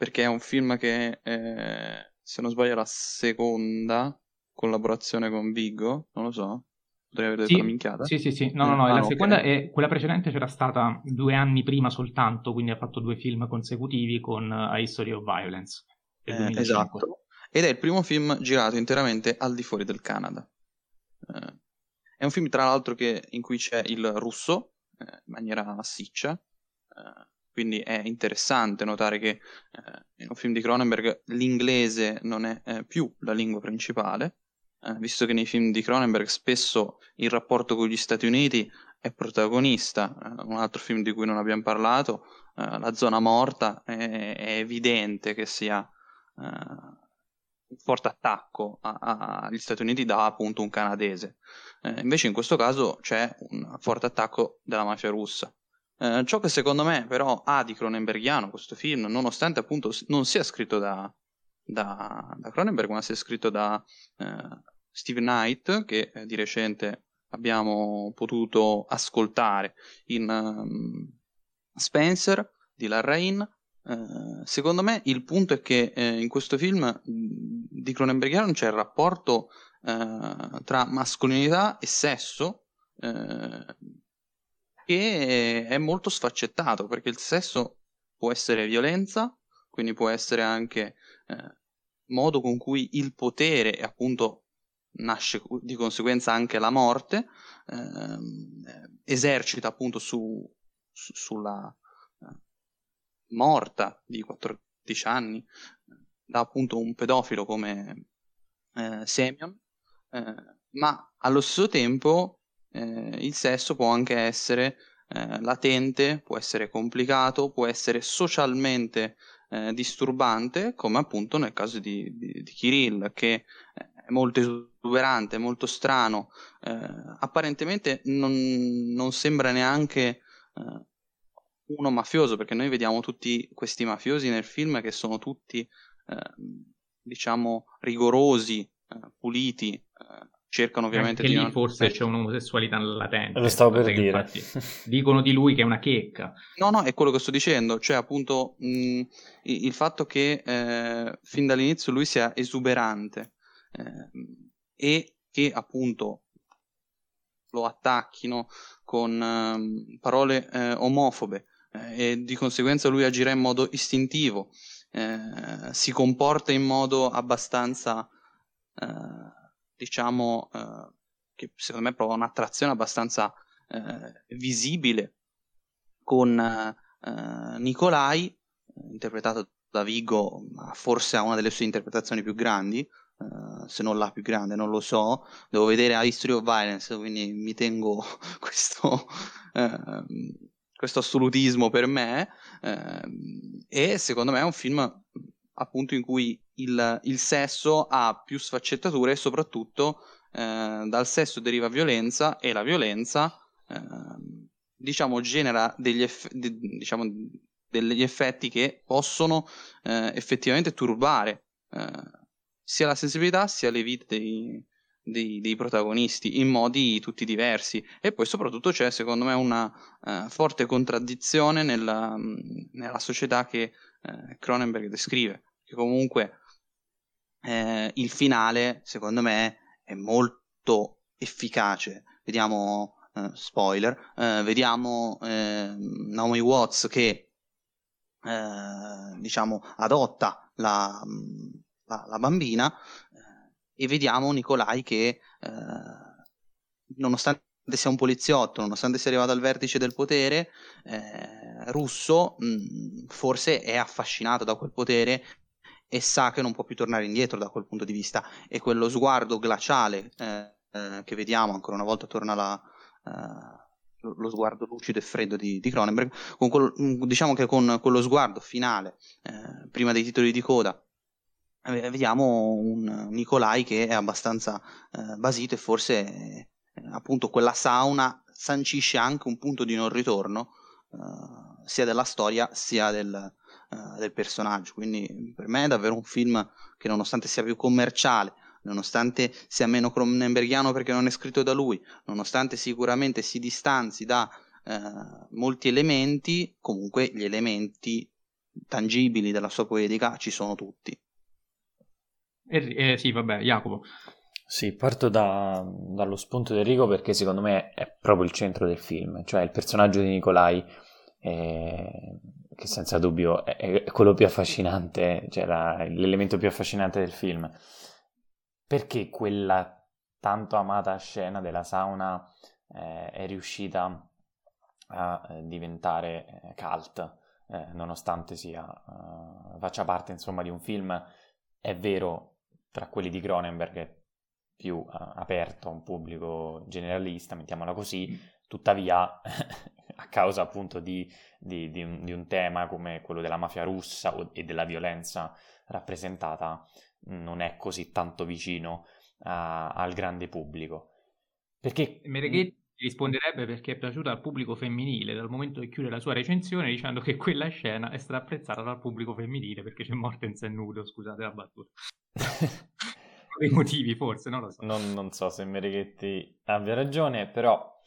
perché è un film che, eh, se non sbaglio, è la seconda collaborazione con Vigo, non lo so, potrei aver detto sì, una minchiata. Sì, sì, sì, no, no, no, ah, la okay. seconda e quella precedente c'era stata due anni prima soltanto, quindi ha fatto due film consecutivi con A History of Violence. Eh, esatto, ed è il primo film girato interamente al di fuori del Canada. Eh, è un film, tra l'altro, che, in cui c'è il russo, eh, in maniera massiccia. Eh, quindi è interessante notare che eh, in un film di Cronenberg l'inglese non è più la lingua principale, visto che nei film di Cronenberg spesso il rapporto con gli Stati Uniti è protagonista. un altro film di cui non abbiamo parlato, La zona morta, è, è evidente che sia un forte attacco agli Stati Uniti da appunto un canadese. Eh, invece in questo caso c'è un forte attacco della mafia russa. Eh, ciò che secondo me però ha di Cronenbergiano questo film, nonostante appunto non sia scritto da, da, da Cronenberg, ma sia scritto da eh, Steve Knight, che di recente abbiamo potuto ascoltare in um, Spencer di Larrain, eh, secondo me il punto è che eh, in questo film di Cronenbergiano c'è il rapporto eh, tra mascolinità e sesso eh, che è molto sfaccettato perché il sesso può essere violenza, quindi può essere anche eh, modo con cui il potere e appunto nasce di conseguenza anche la morte, ehm, esercita appunto su, su, sulla morta di quattro 14 anni da appunto un pedofilo come eh, Semyon, eh, ma allo stesso tempo eh, il sesso può anche essere eh, latente, può essere complicato, può essere socialmente eh, disturbante, come appunto nel caso di, di, di Kirill, che è molto esuberante, molto strano, eh, apparentemente non, non, sembra neanche uno mafioso, perché noi vediamo tutti questi mafiosi nel film che sono tutti Ehm, diciamo, rigorosi, eh, puliti, eh, cercano ovviamente Anche di... lì non... forse c'è un'omosessualità latente. Lo stavo per dire. Infatti, dicono di lui che è una checca. No, no, è quello che sto dicendo, cioè appunto mh, il fatto che eh, fin dall'inizio lui sia esuberante eh, e che appunto lo attacchino con eh, parole eh, omofobe eh, e di conseguenza lui agirà in modo istintivo eh, si comporta in modo abbastanza, eh, diciamo, eh, che secondo me prova un'attrazione abbastanza eh, visibile con eh, Nicolai, interpretato da Vigo, forse ha una delle sue interpretazioni più grandi, Uh, se non la più grande, non lo so. Devo vedere a History of Violence, quindi mi tengo questo, uh, questo assolutismo per me eh, e secondo me è un film appunto in cui il, il sesso ha più sfaccettature e soprattutto eh, dal sesso deriva violenza e la violenza eh, diciamo genera degli, eff- de- diciamo, degli effetti che possono eh, effettivamente turbare eh, sia la sensibilità sia le vite dei, dei, dei, protagonisti in modi tutti diversi. E poi soprattutto c'è secondo me una uh, forte contraddizione nella, nella società che uh, Cronenberg descrive che comunque uh, il finale secondo me è molto efficace. Vediamo spoiler vediamo ehm, Naomi Watts che diciamo adotta la, la, la bambina e vediamo Nicolai che eh, nonostante sia un poliziotto, nonostante sia arrivato al vertice del potere eh, russo, mh, mm, forse è affascinato da quel potere e sa che non può più tornare indietro da quel punto di vista. E quello sguardo glaciale eh, eh che vediamo ancora una volta torna la, eh, lo sguardo lucido e freddo di, Cronenberg mm, diciamo che con quello sguardo finale eh, prima dei titoli di coda vediamo un Nicolai che è abbastanza eh, basito e forse eh, appunto quella sauna sancisce anche un punto di non ritorno eh, sia della storia sia del, eh, del, personaggio. Quindi per me è davvero un film che nonostante sia più commerciale nonostante sia meno cronenbergiano perché non è scritto da lui nonostante sicuramente si distanzi da eh, molti elementi comunque gli elementi tangibili della sua poetica ci sono tutti. Eh, sì, vabbè, Jacopo. Sì, parto da, dallo spunto di Enrico perché secondo me è proprio il centro del film, cioè il personaggio di Nicolai, eh, che senza dubbio è, è, quello più affascinante, cioè la, l'elemento più affascinante del film. Perché quella tanto amata scena della sauna eh, è riuscita a eh, diventare eh, cult, eh, nonostante sia, faccia parte insomma di un film, è vero, tra quelli di Cronenberg è più uh, aperto a un pubblico generalista, mettiamola così, tuttavia a causa appunto di, di, di, un, di, un, tema come quello della mafia russa e della violenza rappresentata non è così tanto vicino a, al grande pubblico. Perché... Mereghetti risponderebbe perché è piaciuta al pubblico femminile dal momento che chiude la sua recensione dicendo che quella scena è stata apprezzata dal pubblico femminile perché c'è Mortensen nudo, scusate la battuta. dei motivi forse, non lo so. Non, non so se Mereghetti abbia ragione, però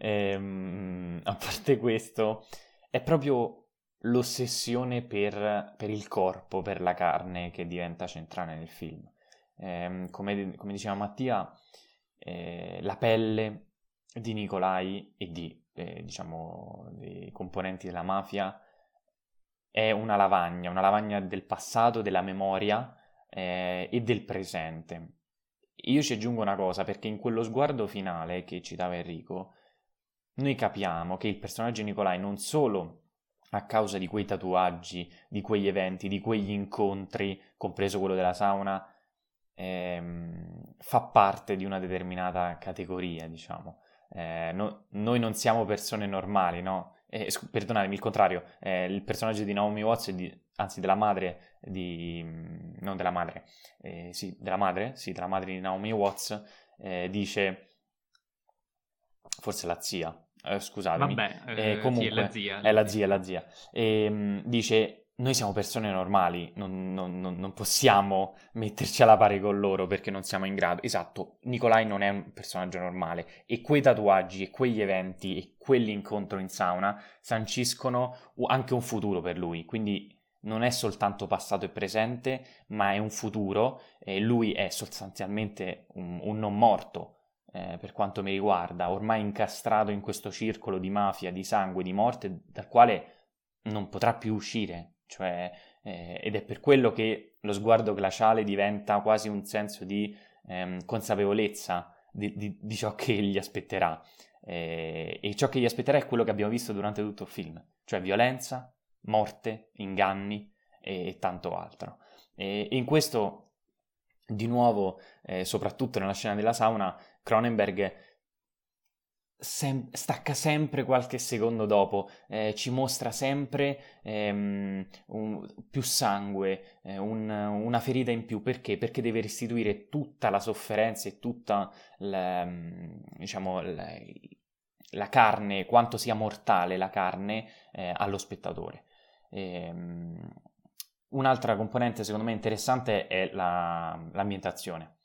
ehm, a parte questo è proprio l'ossessione per, per, il corpo, per la carne che diventa centrale nel film. Eh, come, come, diceva Mattia, eh, la pelle di Nicolai e di, eh, diciamo, dei componenti della mafia è una lavagna, una lavagna del passato, della memoria eh, e del presente. Io ci aggiungo una cosa, perché in quello sguardo finale che citava Enrico, noi capiamo che il personaggio Nicolai non solo a causa di quei tatuaggi, di quegli eventi, di quegli incontri, compreso quello della sauna, ehm, fa parte di una determinata categoria, diciamo. Eh, no, noi non siamo persone normali, no? Eh, sc- perdonatemi, il contrario, eh, il personaggio di Naomi Watts, di, anzi della madre di... non della madre, eh, sì, della madre, sì, della madre di Naomi Watts, eh, dice, forse la zia, eh, scusatemi, Vabbè, comunque, sì, è la zia. È la zia, è la zia. E, dice, noi siamo persone normali, non, non, non, possiamo metterci alla pari con loro perché non siamo in grado. Esatto, Nicolai non è un personaggio normale e quei tatuaggi e quegli eventi e quell'incontro in sauna sanciscono anche un futuro per lui, quindi non è soltanto passato e presente, ma è un futuro e lui è sostanzialmente un, un non morto. Eh, per quanto mi riguarda, ormai incastrato in questo circolo di mafia, di sangue, di morte, dal quale non potrà più uscire, cioè, eh, ed è per quello che lo sguardo glaciale diventa quasi un senso di ehm, consapevolezza di, di, di, ciò che gli aspetterà. Eh, e ciò che gli aspetterà è quello che abbiamo visto durante tutto il film, cioè violenza, morte, inganni e, e tanto altro. E, e, in questo, di nuovo, eh, soprattutto nella scena della sauna, Cronenberg sem- stacca sempre qualche secondo dopo, eh, ci mostra sempre ehm, un, più sangue, eh, un, una ferita in più. Perché? Perché deve restituire tutta la sofferenza e tutta la, diciamo, la, la carne, quanto sia mortale la carne eh, allo spettatore. Ehm, un'altra componente secondo me interessante è la, l'ambientazione.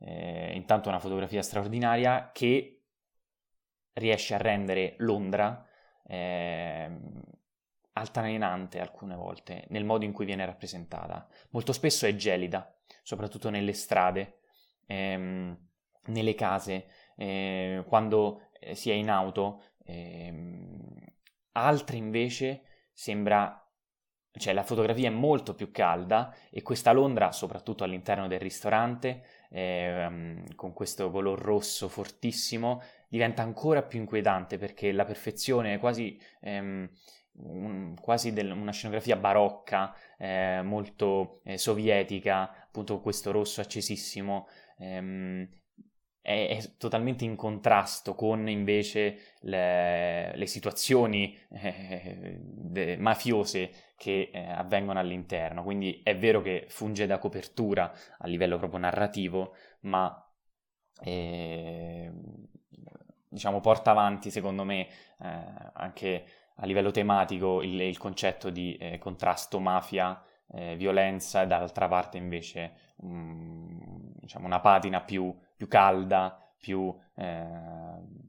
Eh, intanto una fotografia straordinaria che riesce a rendere Londra eh, altalenante alcune volte nel modo in cui viene rappresentata. Molto spesso è gelida, soprattutto nelle strade, ehm, nelle case, eh, quando si è in auto. Ehm, altre invece sembra cioè la fotografia è molto più calda e questa Londra, soprattutto all'interno del ristorante, eh, con questo color rosso fortissimo, diventa ancora più inquietante perché la perfezione è quasi, ehm, un, quasi del, una scenografia barocca, eh, molto eh, sovietica, appunto questo rosso accesissimo, ehm, è, è, totalmente in contrasto con invece le, le situazioni eh, de, mafiose che eh, avvengono all'interno. Quindi è vero che funge da copertura a livello proprio narrativo, ma eh, diciamo, porta avanti, secondo me, eh, anche a livello tematico il, il concetto di eh, contrasto mafia, eh, violenza e dall'altra parte invece um, diciamo, una patina più, più calda, più eh,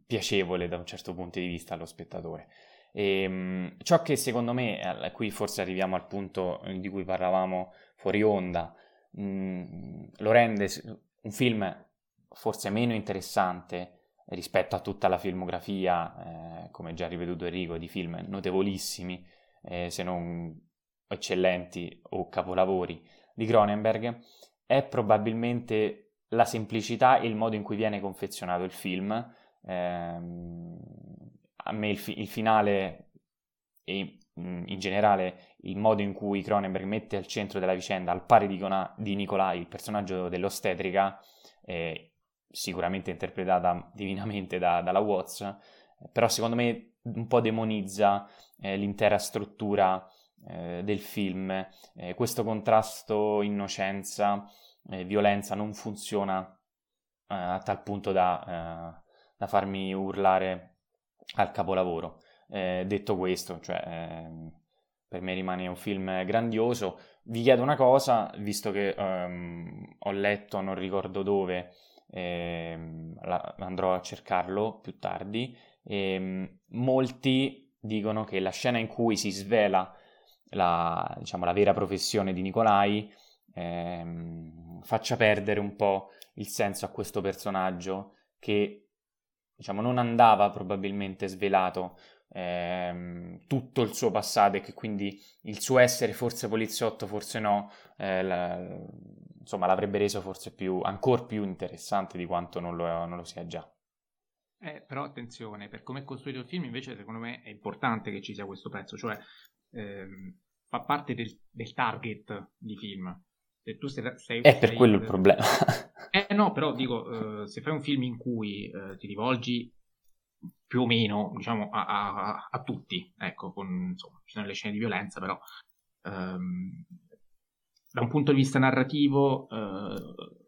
piacevole da un certo punto di vista allo spettatore. E, um, ciò che secondo me, qui forse arriviamo al punto di cui parlavamo fuori onda, um, lo rende un film forse meno interessante rispetto a tutta la filmografia, eh, come già riveduto Enrico, di film notevolissimi, eh, se non eccellenti o capolavori di Cronenberg, è probabilmente la semplicità e il modo in cui viene confezionato il film. Eh, a me il, fi- il finale e in generale il modo in cui Cronenberg mette al centro della vicenda, al pari di, Gona- di Nicolai, il personaggio dell'ostetrica, eh, sicuramente interpretata divinamente da, dalla Watts, però secondo me un po' demonizza eh, l'intera struttura eh, del film. Eh, questo contrasto innocenza, eh, violenza non funziona eh, a tal punto da, eh, da, farmi urlare al capolavoro. detto questo, cioè, ehm, per me rimane un film grandioso. Vi chiedo una cosa, visto che ehm, ho letto, non ricordo dove, eh, la, andrò a cercarlo più tardi. E, molti dicono che la scena in cui si svela la, diciamo, la vera professione di Nicolai ehm, faccia perdere un po' il senso a questo personaggio che diciamo, non andava probabilmente svelato ehm, tutto il suo passato e che quindi il suo essere forse poliziotto, forse no, eh, la, insomma l'avrebbe reso forse più, ancora più interessante di quanto non lo, non lo sia già. Eh, però attenzione, per come è costruito il film invece secondo me è importante che ci sia questo pezzo, cioè ehm, fa parte del, del, target di film. Se tu sei, sei, è per sei, quello il problema. eh no, però dico, eh, se fai un film in cui eh, ti rivolgi più o meno diciamo a, a, a tutti, ecco, con, insomma, ci sono le scene di violenza, però ehm, da un punto di vista narrativo eh,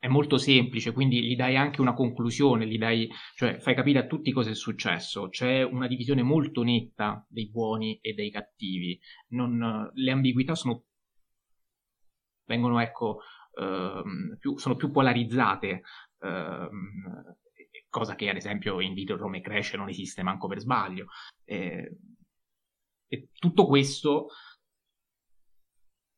è molto semplice, quindi gli dai anche una conclusione, gli dai, cioè fai capire a tutti cosa è successo. C'è una divisione molto netta dei buoni e dei cattivi. Non, le ambiguità sono, vengono, ecco, ehm, più, sono più polarizzate. Ehm, cosa che ad esempio in Video Rome Crash non esiste manco per sbaglio. Eh, e tutto questo,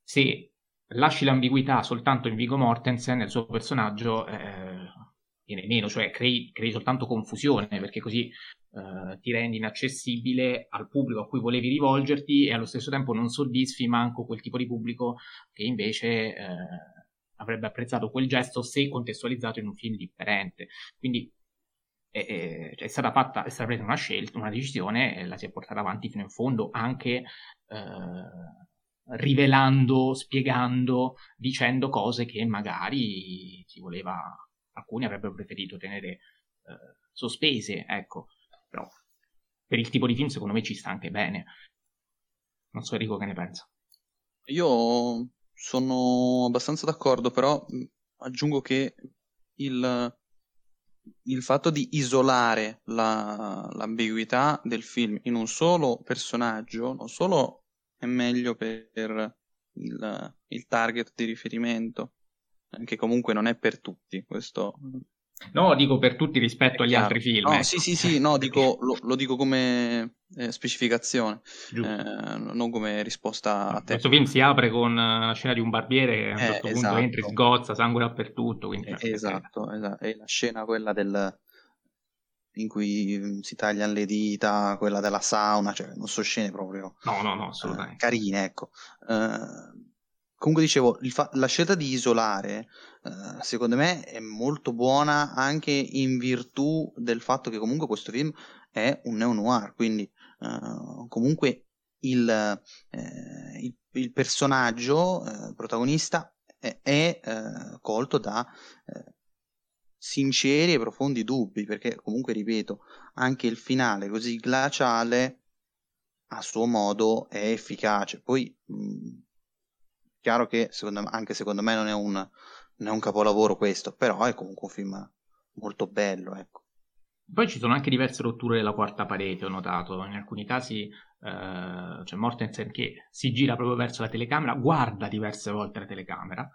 se lasci l'ambiguità soltanto in Vigo Mortensen, il suo personaggio eh, viene meno, cioè crei, crei, soltanto confusione perché così eh, ti rendi inaccessibile al pubblico a cui volevi rivolgerti e allo stesso tempo non soddisfi manco quel tipo di pubblico che invece eh, avrebbe apprezzato quel gesto se contestualizzato in un film differente. Quindi è, è, è, stata fatta, è stata presa una scelta, una decisione e la si è portata avanti fino in fondo anche eh, rivelando, spiegando, dicendo cose che magari si voleva, alcuni avrebbero preferito tenere eh, sospese, ecco, però per il tipo di film secondo me ci sta anche bene. Non so Enrico che ne pensa. Io sono abbastanza d'accordo, però aggiungo che il, il fatto di isolare la, l'ambiguità del film in un solo personaggio non solo è meglio per il, il target di riferimento, che comunque non è per tutti. Questo No, dico per tutti rispetto agli altri film. No, ecco. Sì, sì, sì, no, dico, lo, lo, dico come eh, specificazione, eh, non come risposta a te. Questo film si apre con la scena di un barbiere che a un eh, certo punto esatto. entri, sgozza, sangue dappertutto. Quindi, eh, esatto, esatto, e la scena quella del, in cui mm, si tagliano le dita, quella della sauna, cioè non so scene proprio no, no, no, eh, carine, ecco. Eh, comunque dicevo, fa- la scelta di isolare, eh, secondo me, è molto buona anche in virtù del fatto che comunque questo film è un neo-noir, quindi eh, comunque il, eh, il, il personaggio eh, protagonista è, è colto da sinceri e profondi dubbi, perché comunque, ripeto, anche il finale così glaciale a suo modo è efficace. Poi, mh, chiaro che secondo anche secondo me non è, un, non è un capolavoro questo, però è comunque un film molto bello, ecco. Poi ci sono anche diverse rotture della quarta parete, ho notato. In alcuni casi eh, cioè Mortensen che si gira proprio verso la telecamera, guarda diverse volte la telecamera,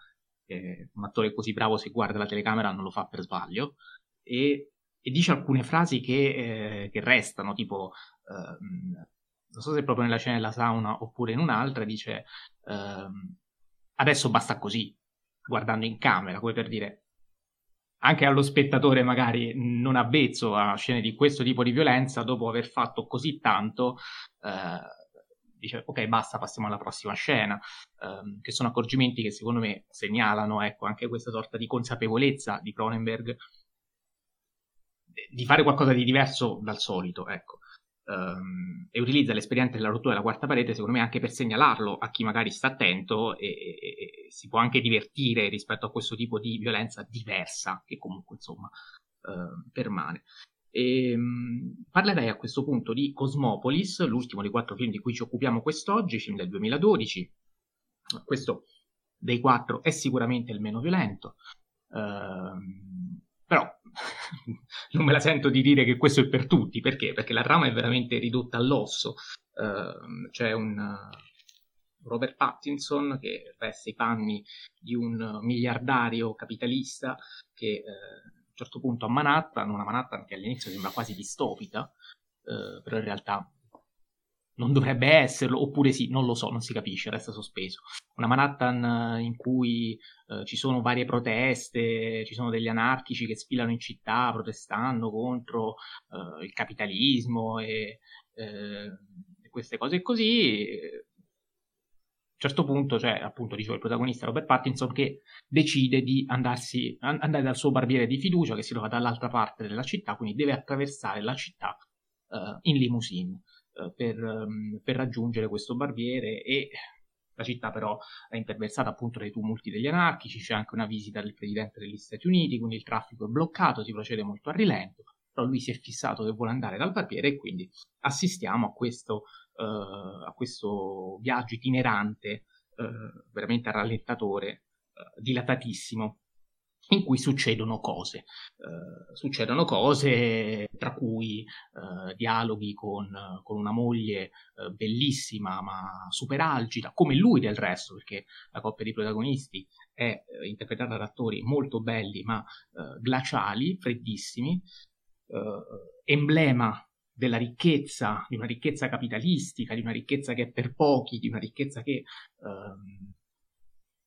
eh, un attore così bravo se guarda la telecamera non lo fa per sbaglio, e, e dice alcune frasi che, eh, che restano, tipo, ehm, non so se proprio nella scena della sauna oppure in un'altra, dice ehm, adesso basta così, guardando in camera, come per dire anche allo spettatore magari non avvezzo a scene di questo tipo di violenza, dopo aver fatto così tanto, eh, dice ok basta passiamo alla prossima scena, um, che sono accorgimenti che secondo me segnalano ecco, anche questa sorta di consapevolezza di Cronenberg di fare qualcosa di diverso dal solito, ecco. Um, e utilizza l'esperienza della rottura della quarta parete secondo me anche per segnalarlo a chi magari sta attento e, e, e si può anche divertire rispetto a questo tipo di violenza diversa che comunque insomma uh, permane. E, ehm, parlerei a questo punto di Cosmopolis, l'ultimo dei quattro film di cui ci occupiamo quest'oggi, film del 2012. Questo dei quattro è sicuramente il meno violento, uh, però non me la sento di dire che questo è per tutti, perché? Perché la trama è veramente ridotta all'osso. Uh, c'è un uh, Robert Pattinson che veste i panni di un miliardario capitalista che uh, un certo punto a Manhattan, una Manhattan che all'inizio sembra quasi distopica, eh, però in realtà non dovrebbe esserlo, oppure sì, non lo so, non si capisce, resta sospeso. Una Manhattan eh, in cui eh, ci sono varie proteste, ci sono degli anarchici che sfilano in città protestando contro eh, il capitalismo e, eh, queste cose così. certo punto c'è appunto dicevo il protagonista Robert Pattinson che decide di andarsi, andare dal suo barbiere di fiducia che si trova dall'altra parte della città, quindi deve attraversare la città uh, in limousine per, um, per, raggiungere questo barbiere e la città però è interversata appunto dai tumulti degli anarchici, c'è anche una visita del presidente degli Stati Uniti, quindi il traffico è bloccato, si procede molto a rilento, però lui si è fissato che vuole andare dal barbiere e quindi assistiamo a questo uh, a questo viaggio itinerante uh, veramente a rallentatore, uh, dilatatissimo, in cui succedono cose. Uh, succedono cose tra cui uh, dialoghi con, con, una moglie uh, bellissima ma super algida, come lui del resto, perché la coppia di protagonisti è interpretata da attori molto belli ma glaciali, freddissimi, emblema della ricchezza, di una ricchezza capitalistica, di una ricchezza che è per pochi, di una ricchezza che ehm,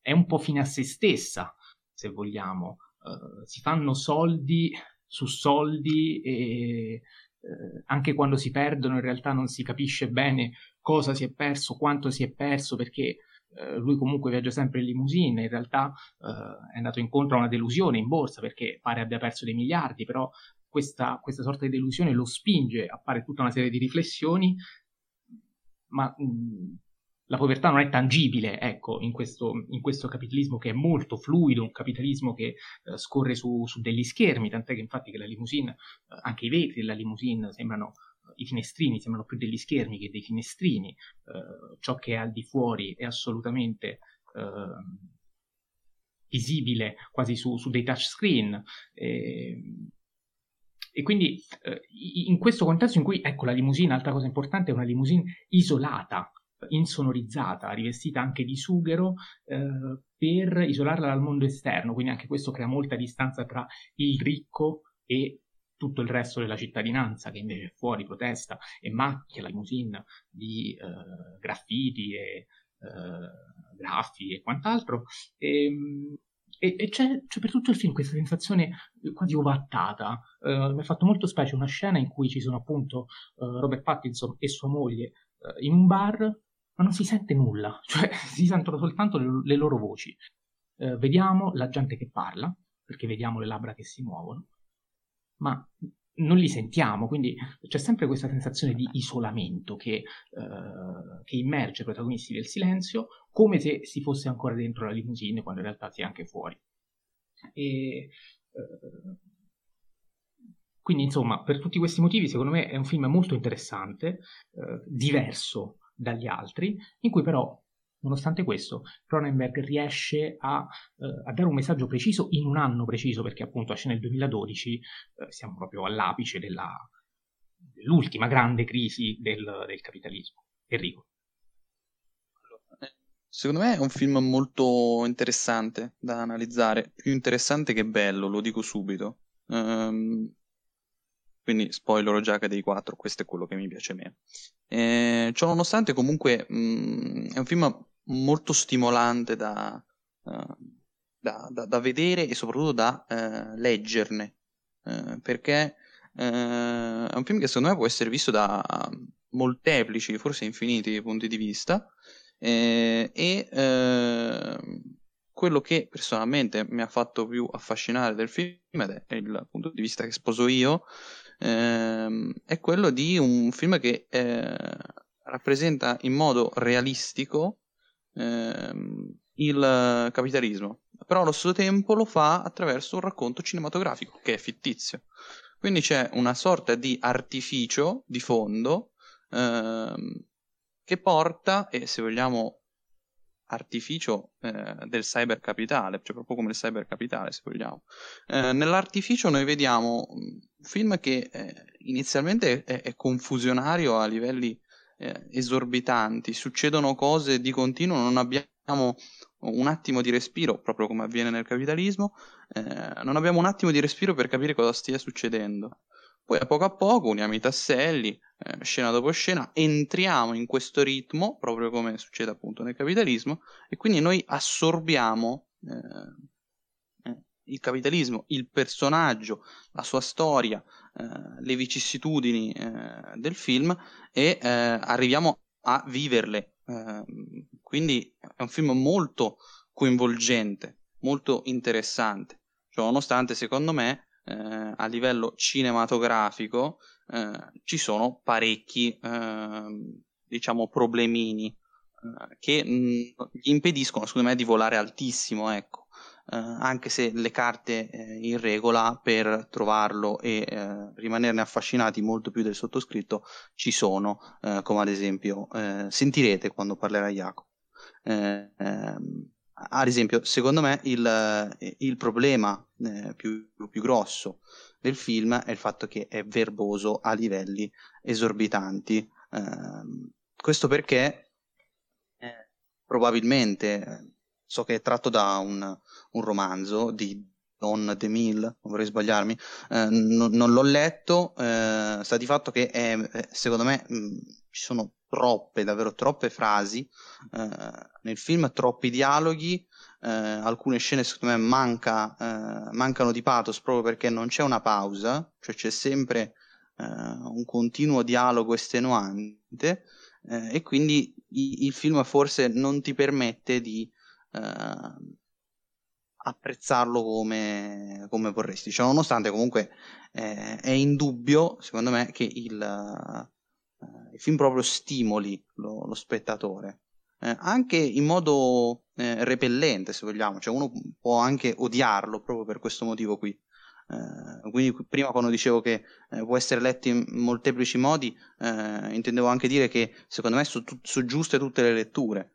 è un po' fine a se stessa, se vogliamo. Uh, si fanno soldi su soldi e uh, anche quando si perdono in realtà non si capisce bene cosa si è perso, quanto si è perso, perché uh, lui comunque viaggia sempre in limousine, in realtà è andato incontro a una delusione in borsa perché pare abbia perso dei miliardi, però questa, questa sorta di delusione lo spinge a fare tutta una serie di riflessioni, ma mh, la povertà non è tangibile, ecco, in questo, in questo, capitalismo che è molto fluido, un capitalismo che eh, scorre su, su, degli schermi, tant'è che infatti che la limousine, eh, anche i vetri della limousine sembrano, eh, i finestrini sembrano più degli schermi che dei finestrini, eh, ciò che è al di fuori è assolutamente eh, visibile quasi su, su dei touchscreen. E, e quindi eh, in questo contesto in cui, ecco, la limousine, altra cosa importante, è una limousine isolata, insonorizzata, rivestita anche di sughero eh, per isolarla dal mondo esterno, quindi anche questo crea molta distanza tra il ricco e tutto il resto della cittadinanza che invece è fuori, protesta e macchia la limousine di eh, graffiti e eh, graffi e quant'altro. E, ehm, e, e c'è, c'è, per tutto il film questa sensazione quasi ovattata. Uh, mi ha fatto molto specie una scena in cui ci sono appunto uh, Robert Pattinson e sua moglie uh, in un bar, ma non si sente nulla, cioè si sentono soltanto le, le loro voci. vediamo la gente che parla, perché vediamo le labbra che si muovono, ma non li sentiamo, quindi c'è sempre questa sensazione di isolamento che, uh, che, immerge i protagonisti del silenzio come se si fosse ancora dentro la limousine quando in realtà si è anche fuori. E, uh, quindi insomma, per tutti questi motivi secondo me è un film molto interessante, uh, diverso dagli altri, in cui però Nonostante questo, Cronenberg riesce a, eh, a, dare un messaggio preciso in un anno preciso, perché appunto esce nel 2012, eh, siamo proprio all'apice della, dell'ultima grande crisi del, del capitalismo. Enrico. Secondo me è un film molto interessante da analizzare, più interessante che bello, lo dico subito. Um, quindi spoilerò già che dei quattro, questo è quello che mi piace meno. Eh, ciò nonostante, comunque, mh, mm, è un film molto stimolante da, uh, da, da, da, vedere e soprattutto da uh, leggerne, uh, perché è un film che secondo me può essere visto da molteplici, forse infiniti punti di vista, e quello che personalmente mi ha fatto più affascinare del film, ed è il punto di vista che sposo io, ehm, è quello di un film che eh, rappresenta in modo realistico ehm, il capitalismo, però allo stesso tempo lo fa attraverso un racconto cinematografico che è fittizio. Quindi c'è una sorta di artificio di fondo ehm, che porta, e se vogliamo artificio eh, del cybercapitale, cioè proprio come il cybercapitale se vogliamo. Eh, nell'artificio noi vediamo un film che eh, inizialmente è, è, confusionario a livelli eh, esorbitanti, succedono cose di continuo, non abbiamo un attimo di respiro, proprio come avviene nel capitalismo, eh, non abbiamo un attimo di respiro per capire cosa stia succedendo. Poi a poco a poco uniamo i tasselli, eh, scena dopo scena, entriamo in questo ritmo, proprio come succede appunto nel capitalismo, e quindi noi assorbiamo eh, eh il capitalismo, il personaggio, la sua storia, eh, le vicissitudini eh, del film e eh, arriviamo a viverle quindi è un film molto coinvolgente, molto interessante. Cioè, nonostante, secondo me, eh, a livello cinematografico eh, ci sono parecchi, ehm, diciamo, problemini eh, che mh, mm, gli impediscono, secondo me, di volare altissimo, ecco. Uh, anche se le carte eh, in regola per trovarlo e eh, rimanerne affascinati molto più del sottoscritto ci sono, eh, come ad esempio sentirete quando parlerà Jacopo. Ehm, ad esempio, secondo me il, il problema più, più grosso del film è il fatto che è verboso a livelli esorbitanti. Ehm, questo perché probabilmente so che è tratto da un, un romanzo di Don DeMille, non vorrei sbagliarmi, eh, non, non, l'ho letto, eh, sta di fatto che è, secondo me mh, ci sono troppe, davvero troppe frasi eh, nel film, troppi dialoghi, eh, alcune scene secondo me manca, eh, mancano di pathos proprio perché non c'è una pausa, cioè c'è sempre eh, un continuo dialogo estenuante e quindi i, il film forse non ti permette di eh, apprezzarlo come, come, vorresti. Cioè, nonostante comunque eh, è indubbio, secondo me, che il, uh, il film proprio stimoli lo, lo spettatore. Eh, anche in modo eh, repellente, se vogliamo, cioè uno può anche odiarlo proprio per questo motivo qui. Uh, quindi prima quando dicevo che uh, può essere letto in molteplici modi, uh, intendevo anche dire che secondo me sono su giuste tutte le letture.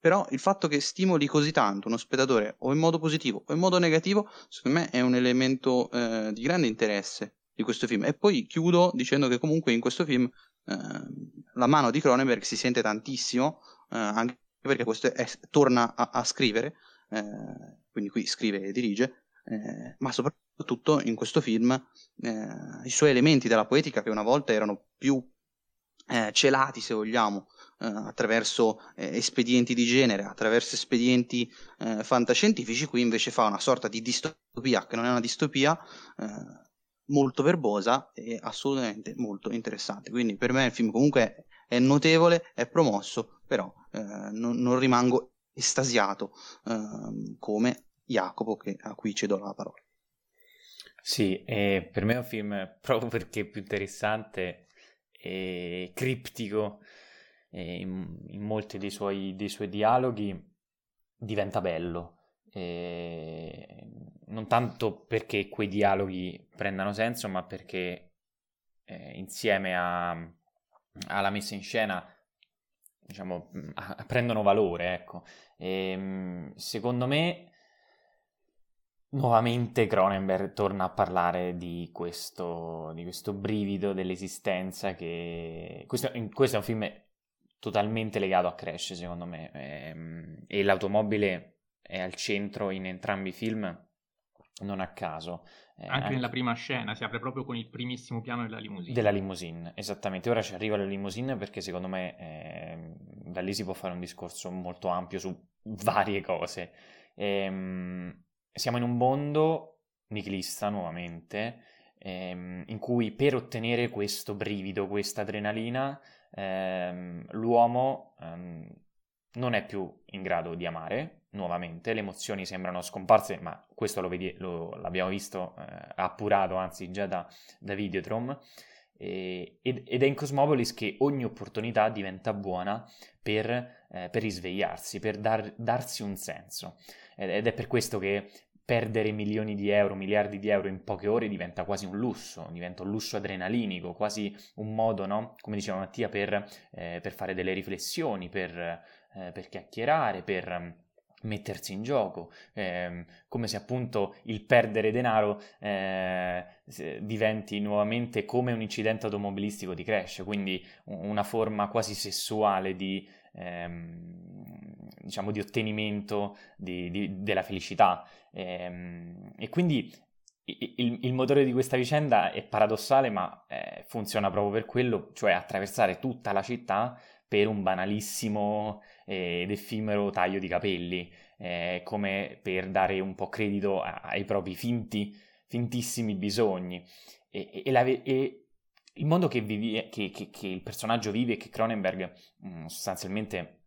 Però il fatto che stimoli così tanto uno spettatore o in modo positivo o in modo negativo, secondo me è un elemento eh, di grande interesse di questo film. E poi chiudo dicendo che comunque in questo film eh, la mano di Cronenberg si sente tantissimo, eh, anche perché questo è, torna a, a scrivere, eh, quindi qui scrive e dirige, eh, ma soprattutto in questo film eh, i suoi elementi della poetica che una volta erano più celati, se vogliamo, eh, attraverso eh, espedienti di genere, attraverso espedienti eh, fantascientifici, qui invece fa una sorta di distopia che non è una distopia eh, molto verbosa e assolutamente molto interessante. Quindi per me il film comunque è notevole, è promosso, però eh, non, non, rimango estasiato ehm, come Jacopo che, a cui cedo la parola. Sì, per me è un film proprio perché è più interessante e criptico in, in, molti dei suoi, dei suoi, dialoghi diventa bello. E non tanto perché quei dialoghi prendano senso, ma perché eh, insieme a, alla messa in scena diciamo, a, prendono valore. Ecco. E, secondo me Nuovamente Cronenberg torna a parlare di questo, di questo brivido dell'esistenza che... Questo, questo, è un film totalmente legato a Crash, secondo me. E, ehm, e l'automobile è al centro in entrambi i film, non a caso. Eh, anche, anche, nella prima scena si apre proprio con il primissimo piano della limousine. Della limousine, esattamente. Ora ci arriva la limousine perché secondo me eh, da lì si può fare un discorso molto ampio su varie cose. Ehm, siamo in un mondo nichilista nuovamente, ehm, in cui per ottenere questo brivido, questa adrenalina, ehm, l'uomo ehm, non è più in grado di amare nuovamente, le emozioni sembrano scomparse, ma questo lo vedi, lo, l'abbiamo visto eh, appurato anzi già da, da Videotron. ed, ed, è in Cosmopolis che ogni opportunità diventa buona per, eh, per risvegliarsi, per dar, darsi un senso. Ed è per questo che perdere milioni di euro, miliardi di euro in poche ore diventa quasi un lusso, diventa un lusso adrenalinico, quasi un modo, no? come diceva Mattia, per, eh, per fare delle riflessioni, per, eh, per chiacchierare, per mm, mettersi in gioco, eh, come se appunto il perdere denaro eh, diventi nuovamente come un incidente automobilistico di crash, quindi una forma quasi sessuale di, ehm, diciamo, di ottenimento di, di, della felicità. Ehm, e quindi il, il, motore di questa vicenda è paradossale, ma eh, funziona proprio per quello, cioè attraversare tutta la città per un banalissimo ed effimero taglio di capelli, eh, come per dare un po' credito ai propri finti, fintissimi bisogni. E, e, la, e il mondo che, vivi, che, che, che, il personaggio vive e che Cronenberg mm, sostanzialmente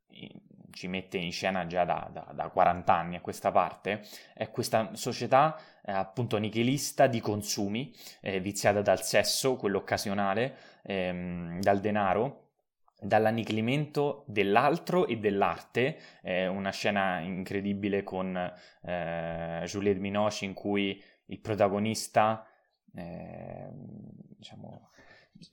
ci mette in scena già da, da, da, 40 anni a questa parte, è questa società eh, appunto nichilista di consumi, eh, viziata dal sesso, quello occasionale, ehm, dal denaro, dall'annichilimento dell'altro e dell'arte, eh, una scena incredibile con eh, Juliette Binoche in cui il protagonista eh, diciamo,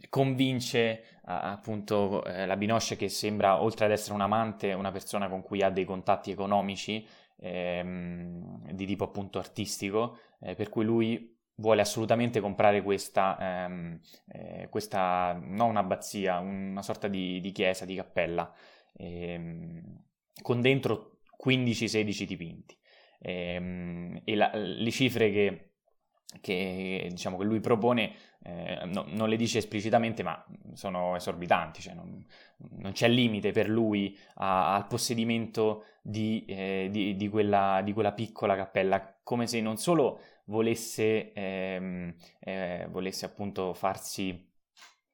convince appunto eh, la Binoche che sembra, oltre ad essere un amante, una persona con cui ha dei contatti economici ehm, di tipo appunto artistico, eh, per cui lui vuole assolutamente comprare questa, ehm, eh, questa non un'abbazia, una sorta di, di chiesa, di cappella, ehm, con dentro 15-16 dipinti. Ehm, e la, le cifre che che, diciamo, che lui propone eh, no, non le dice esplicitamente, ma sono esorbitanti, cioè non, non c'è limite per lui a, al possedimento di, eh, di, di, quella, di, quella, piccola cappella, come se non solo volesse, ehm, eh, volesse appunto farsi,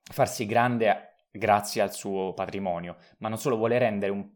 farsi grande grazie al suo patrimonio, ma non solo vuole rendere un,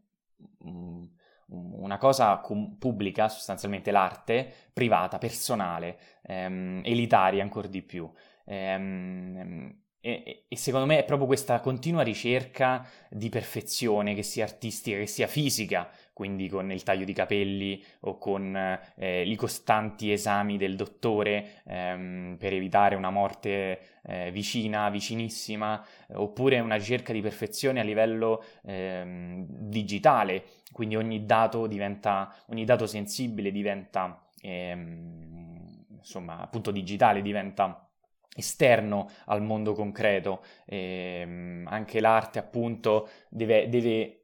un una cosa com- pubblica, sostanzialmente l'arte, privata, personale, ehm, elitaria ancora di più. Ehm, e, e, secondo me è proprio questa continua ricerca di perfezione, che sia artistica, che sia fisica, quindi con il taglio di capelli o con eh, i costanti esami del dottore ehm, per evitare una morte eh, vicina, vicinissima, oppure una ricerca di perfezione a livello ehm, digitale, quindi ogni dato diventa, ogni dato sensibile diventa, ehm, insomma, appunto digitale diventa esterno al mondo concreto, e, anche l'arte appunto deve, deve,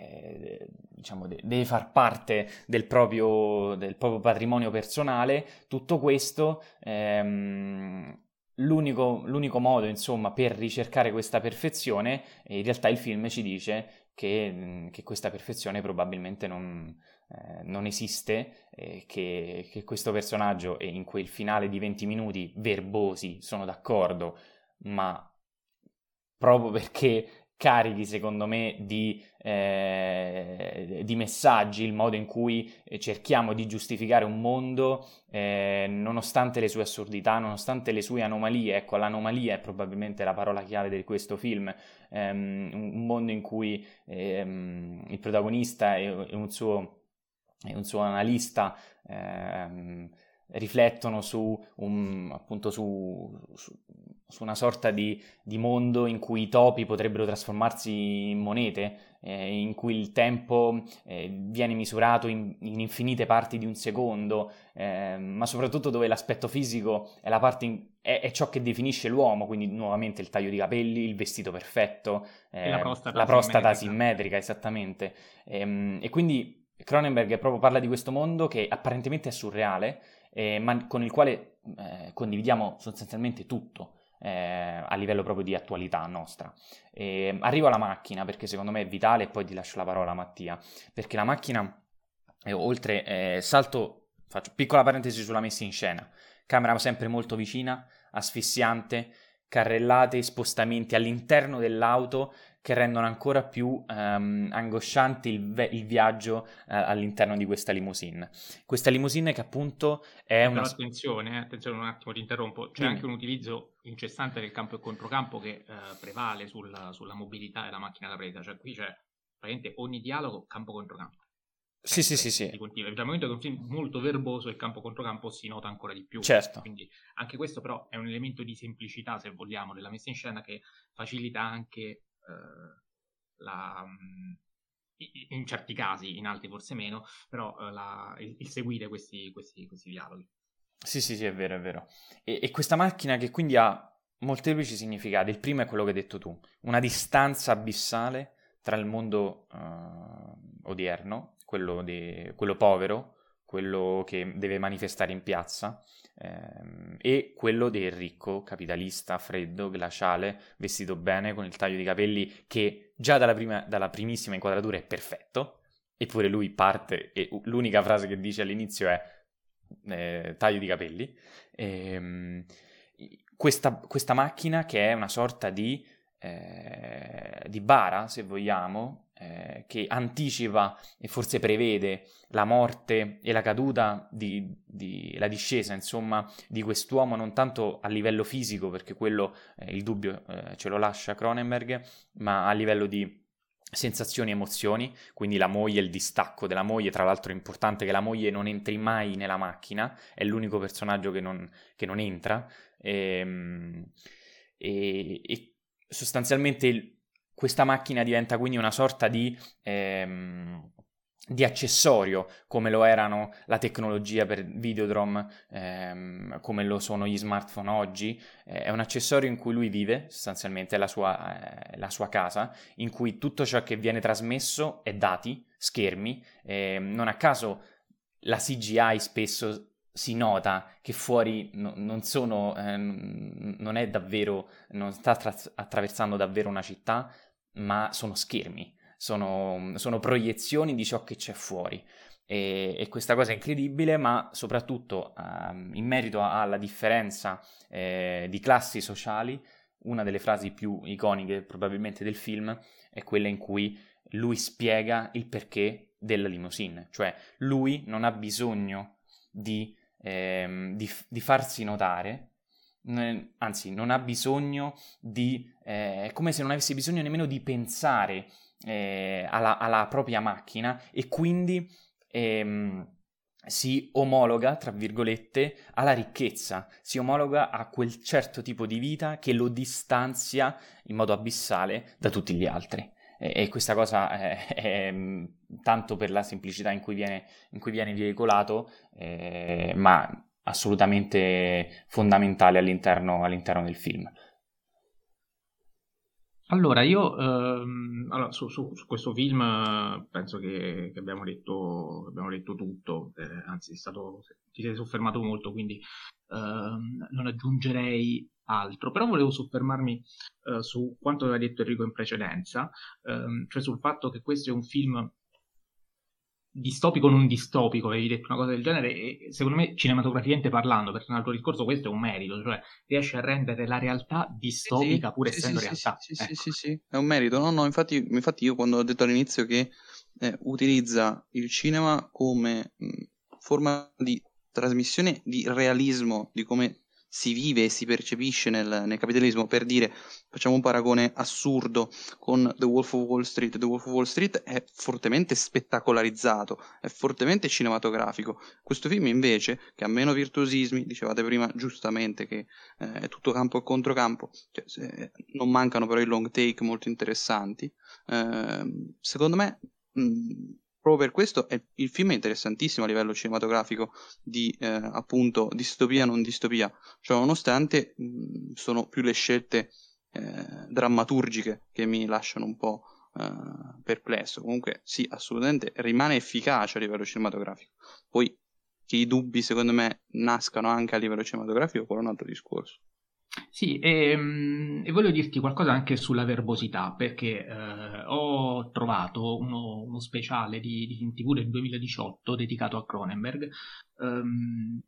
eh, diciamo, deve far parte del proprio, del proprio, patrimonio personale, tutto questo ehm, l'unico, l'unico, modo insomma per ricercare questa perfezione, in realtà il film ci dice che, che questa perfezione probabilmente non, eh, non esiste, eh, che, che, questo personaggio e in quel finale di 20 minuti verbosi sono d'accordo, ma proprio perché carichi, secondo me, di, eh, di, messaggi, il modo in cui cerchiamo di giustificare un mondo eh, nonostante le sue assurdità, nonostante le sue anomalie. Ecco, l'anomalia è probabilmente la parola chiave di questo film, ehm, un mondo in cui ehm, il protagonista e un suo e un suo analista ehm, riflettono su, un, appunto su, su, su una sorta di, di, mondo in cui i topi potrebbero trasformarsi in monete, eh, in cui il tempo eh, viene misurato in, in, infinite parti di un secondo, eh, ma soprattutto dove l'aspetto fisico è, in, è, è, ciò che definisce l'uomo, quindi nuovamente il taglio di capelli, il vestito perfetto, la prostata, la prostata simmetrica. simmetrica, esattamente. E, ehm, e quindi Cronenberg proprio parla di questo mondo che apparentemente è surreale, eh, ma con il quale eh, condividiamo sostanzialmente tutto. Eh, a livello proprio di attualità nostra. E arrivo alla macchina perché secondo me è vitale e poi ti lascio la parola a Mattia, perché la macchina, eh, oltre, eh, salto, faccio piccola parentesi sulla messa in scena, camera sempre molto vicina, asfissiante, carrellate, spostamenti all'interno dell'auto che rendono ancora più um, angosciante il, ve- il viaggio uh, all'interno di questa limousine. Questa limousine che appunto è una... attenzione, eh, attenzione un attimo, ti interrompo, c'è mm. anche un utilizzo incessante del campo e controcampo che uh, prevale sulla, sulla, mobilità della macchina da presa, cioè qui c'è praticamente ogni dialogo campo-controcampo. Sì, sì, sì, sì. Dal momento che è un film molto verboso, il campo controcampo si nota ancora di più. Certo. Quindi anche questo però è un elemento di semplicità, se vogliamo, della messa in scena che facilita anche eh, la, mm, in certi casi, in altri forse meno, però eh, la, il, il, seguire questi, questi, questi, dialoghi. Sì, sì, sì, è vero, è vero. E, e questa macchina che quindi ha molteplici significati. Il primo è quello che hai detto tu, una distanza abissale tra il mondo uh, odierno, quello, di, quello povero, quello che deve manifestare in piazza, ehm, e quello del ricco, capitalista, freddo, glaciale, vestito bene, con il taglio di capelli che già dalla, prima, dalla primissima inquadratura è perfetto, eppure lui parte e l'unica frase che dice all'inizio è eh, taglio di capelli. Ehm, questa, questa, macchina che è una sorta di, eh, di bara, se vogliamo, eh, che anticipa e forse prevede la morte e la caduta, di, di, la discesa, insomma, di quest'uomo, non tanto a livello fisico, perché quello eh, il dubbio eh, ce lo lascia Cronenberg, ma a livello di sensazioni e emozioni, quindi la moglie, il distacco della moglie, tra l'altro è importante che la moglie non entri mai nella macchina, è l'unico personaggio che non, che non entra, e, ehm, e, e sostanzialmente questa macchina diventa quindi una sorta di, ehm, di, accessorio, come lo erano la tecnologia per Videodrome, ehm, come lo sono gli smartphone oggi. Eh, è un accessorio in cui lui vive, sostanzialmente, è la sua, eh, la sua casa, in cui tutto ciò che viene trasmesso è dati, schermi. Eh, non a caso la CGI spesso si nota che fuori no, non sono, eh, non è davvero, non sta tra- attraversando davvero una città, ma sono schermi, sono, sono proiezioni di ciò che c'è fuori. E, e, questa cosa è incredibile, ma soprattutto um, in merito alla differenza eh, di classi sociali, una delle frasi più iconiche probabilmente del film è quella in cui lui spiega il perché della limousine, cioè lui non ha bisogno di ehm, di, di, farsi notare, anzi non ha bisogno di, eh, è come se non avesse bisogno nemmeno di pensare eh, alla, alla, propria macchina e quindi ehm, si omologa, tra virgolette, alla ricchezza, si omologa a quel certo tipo di vita che lo distanzia in modo abissale da tutti gli altri. E, questa cosa è, è, mm, tanto per la semplicità in cui viene, in cui viene veicolato, eh, ma assolutamente fondamentale all'interno, all'interno del film. Allora, io ehm, allora, su, su, su, questo film penso che, che abbiamo, detto, abbiamo, detto, tutto, eh, anzi stato, ti sei soffermato molto, quindi ehm, non aggiungerei altro, però volevo soffermarmi eh, su quanto aveva detto Enrico in precedenza, ehm, cioè sul fatto che questo è un film distopico non distopico, avevi detto una cosa del genere, e secondo me cinematograficamente parlando, perché nel tuo discorso questo è un merito, cioè riesce a rendere la realtà distopica sì, pur sì, essendo sì, realtà. Sì, ecco. sì, sì, sì, è un merito, no, no, infatti, infatti io quando ho detto all'inizio che eh, utilizza il cinema come mh, forma di trasmissione di realismo, di come si vive e si percepisce nel, nel, capitalismo. Per dire, facciamo un paragone assurdo con The Wolf of Wall Street. The Wolf of Wall Street è fortemente spettacolarizzato, è fortemente cinematografico. Questo film invece, che ha meno virtuosismi, dicevate prima giustamente che eh, è tutto campo e controcampo, cioè, se, non mancano però i long take molto interessanti. Eh, secondo me... Mh, proprio per questo è, il film è interessantissimo a livello cinematografico di eh, appunto distopia non distopia. Cioè nonostante mh, sono più le scelte eh, drammaturgiche che mi lasciano un po' eh, perplesso. Comunque sì assolutamente rimane efficace a livello cinematografico. Poi che i dubbi secondo me nascano anche a livello cinematografico è un altro discorso sì, e, ehm, e, voglio dirti qualcosa anche sulla verbosità, perché eh, ho trovato uno, uno speciale di, di TV del 2018 dedicato a Cronenberg, ehm,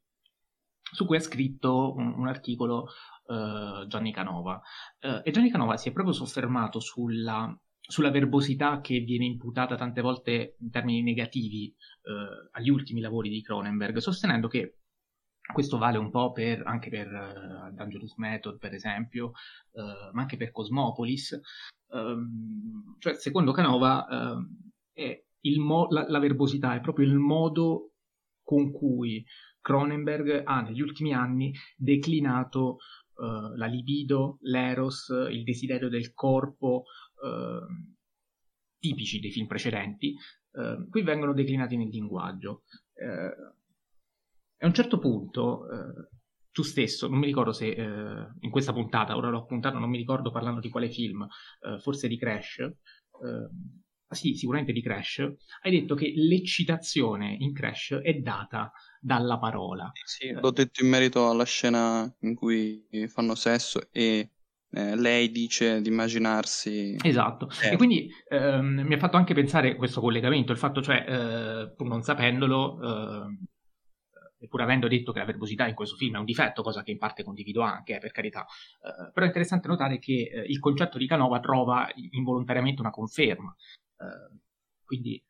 su cui ha scritto un, un articolo eh, Gianni Canova. Eh, e Gianni Canova si è proprio soffermato sulla, sulla, verbosità che viene imputata tante volte in termini negativi eh, agli ultimi lavori di Cronenberg, sostenendo che questo vale un po' per, anche per uh, Dangerous Method, per esempio, uh, ma anche per Cosmopolis. Um, cioè, secondo Canova, uh, mo- la-, la, verbosità è proprio il modo con cui Cronenberg ha negli ultimi anni declinato la libido, l'eros, il desiderio del corpo, ehm, tipici dei film precedenti, qui vengono declinati nel linguaggio a un certo punto, eh, tu stesso, non mi ricordo se eh, in questa puntata, ora l'ho appuntato, non mi ricordo parlando di quale film, eh, forse di Crash, eh, ah sì, sicuramente di Crash, hai detto che l'eccitazione in Crash è data dalla parola. Sì, l'ho detto in merito alla scena in cui fanno sesso e eh, lei dice di immaginarsi. Esatto, eh. e quindi ehm, mi ha fatto anche pensare questo collegamento, il fatto cioè, eh, pur non sapendolo, ehm, pur avendo detto che la verbosità in questo film è un difetto, cosa che in parte condivido anche, eh, per carità, eh, però è interessante notare che eh, il concetto di Canova trova involontariamente una conferma. Uh, quindi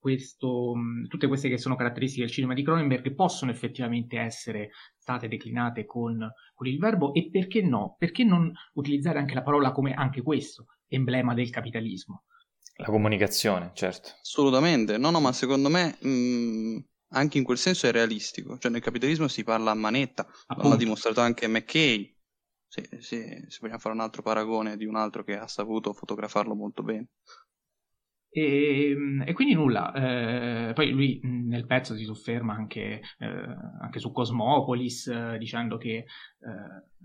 questo, tutte queste che sono caratteristiche del cinema di Cronenberg possono effettivamente essere state declinate con, con, il verbo e perché no? Perché non utilizzare anche la parola come anche questo, emblema del capitalismo? La comunicazione, certo. Assolutamente, no, no, ma secondo me mh, anche in quel senso è realistico, cioè nel capitalismo si parla a manetta, Appunto. l'ha dimostrato anche McKay, se, se, se vogliamo fare un altro paragone di un altro che ha saputo fotografarlo molto bene. E, ehm, e, quindi nulla, eh, poi lui nel pezzo si sofferma anche, eh, anche su Cosmopolis, eh, dicendo che eh,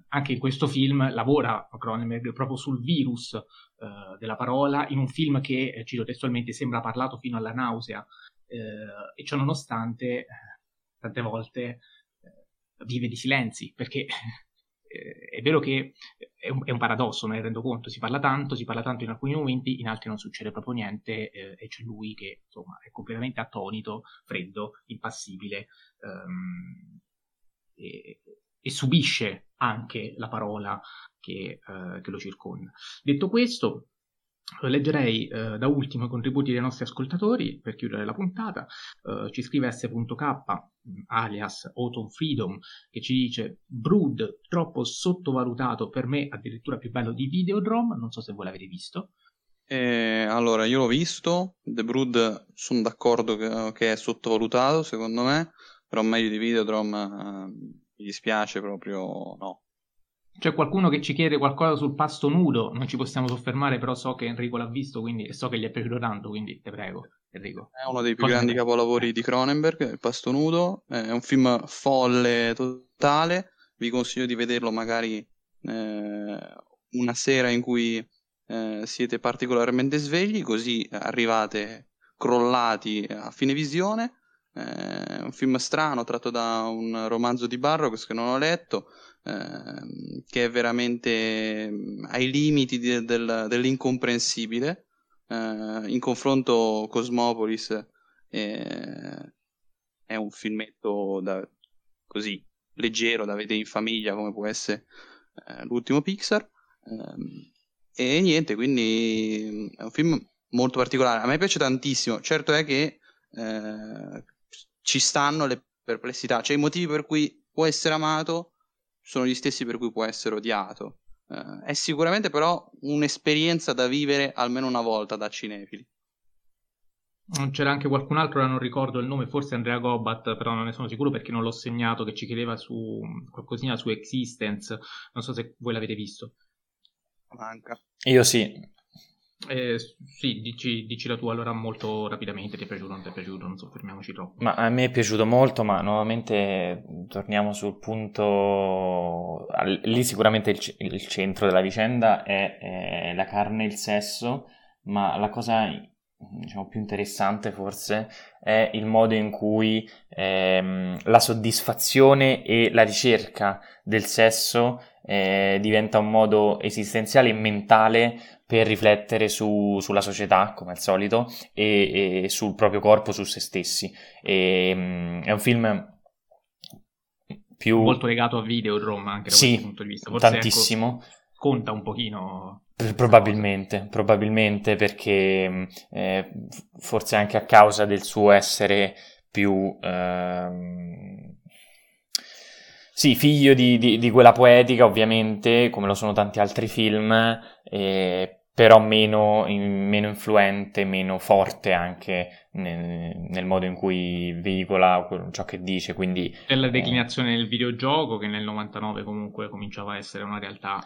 anche in questo film lavora Cronenberg proprio sul virus eh, della parola, in un film che, cito testualmente, sembra parlato fino alla nausea, e ciò nonostante, tante volte vive di silenzi, perché è vero che è un, è un, paradosso, me ne rendo conto, si parla tanto, si parla tanto in alcuni momenti, in altri non succede proprio niente eh, e c'è lui che insomma è completamente attonito, freddo, impassibile ehm, e, e, subisce anche la parola che, eh, che lo circonda. Detto questo, Leggerei eh, da ultimo i contributi dei nostri ascoltatori per chiudere la puntata. Eh, ci scrive S.K, alias Autumn Freedom, che ci dice Brood troppo sottovalutato, per me addirittura più bello di Videodrome. Non so se voi l'avete visto. Eh, allora, io l'ho visto. The Brood sono d'accordo che, che, è sottovalutato, secondo me, però meglio di Videodrome eh, mi dispiace proprio no. C'è qualcuno che ci chiede qualcosa sul pasto nudo, non ci possiamo soffermare, però so che Enrico l'ha visto quindi, e so che gli è piaciuto tanto, quindi te prego, Enrico. È uno dei più Cosa grandi ne... capolavori di Cronenberg, il pasto nudo, è un film folle totale, vi consiglio di vederlo magari eh, una sera in cui eh, siete particolarmente svegli, così arrivate crollati a fine visione. È un film strano tratto da un romanzo di Barrows che non ho letto, Ehm, che è veramente mm, ai limiti di, del, dell'incomprensibile. Eh, in confronto Cosmopolis eh, è un filmetto da, così leggero da vedere in famiglia come può essere eh, l'ultimo Pixar. Ehm, e niente, quindi mm, è un film molto particolare. A me piace tantissimo. Certo è che eh, ci stanno le perplessità, cioè i motivi per cui può essere amato sono gli stessi per cui può essere odiato. Uh, è sicuramente però un'esperienza da vivere almeno una volta da cinefili. C'era anche qualcun altro, ora non ricordo il nome, forse Andrea Gobat, però non ne sono sicuro perché non l'ho segnato, che ci chiedeva su qualcosina su Existence. Non so se voi l'avete visto. Manca. Io sì, eh, sì, dici, dici, la tua allora molto rapidamente, ti è piaciuto o non ti è piaciuto, non soffermiamoci troppo. Ma a me è piaciuto molto, ma nuovamente torniamo sul punto, lì sicuramente il, il centro della vicenda è, è, la carne e il sesso, ma la cosa diciamo, più interessante forse è il modo in cui ehm, la soddisfazione e la ricerca del sesso eh, diventa un modo esistenziale e mentale per riflettere su, sulla società, come al solito, e, e, sul proprio corpo, su se stessi. E, um, è un film più... Molto legato a Videodrome anche da sì, questo punto di vista. Forse, ecco, tantissimo. Ecco, conta un pochino. Probabilmente, probabilmente perché eh, forse anche a causa del suo essere più... Ehm, sì, figlio di, di, di, quella poetica, ovviamente, come lo sono tanti altri film, eh, però meno, in, meno, influente, meno forte anche nel, nel, modo in cui veicola ciò che dice. Quindi, Nella eh, declinazione eh, del videogioco, che nel 99 comunque cominciava a essere una realtà.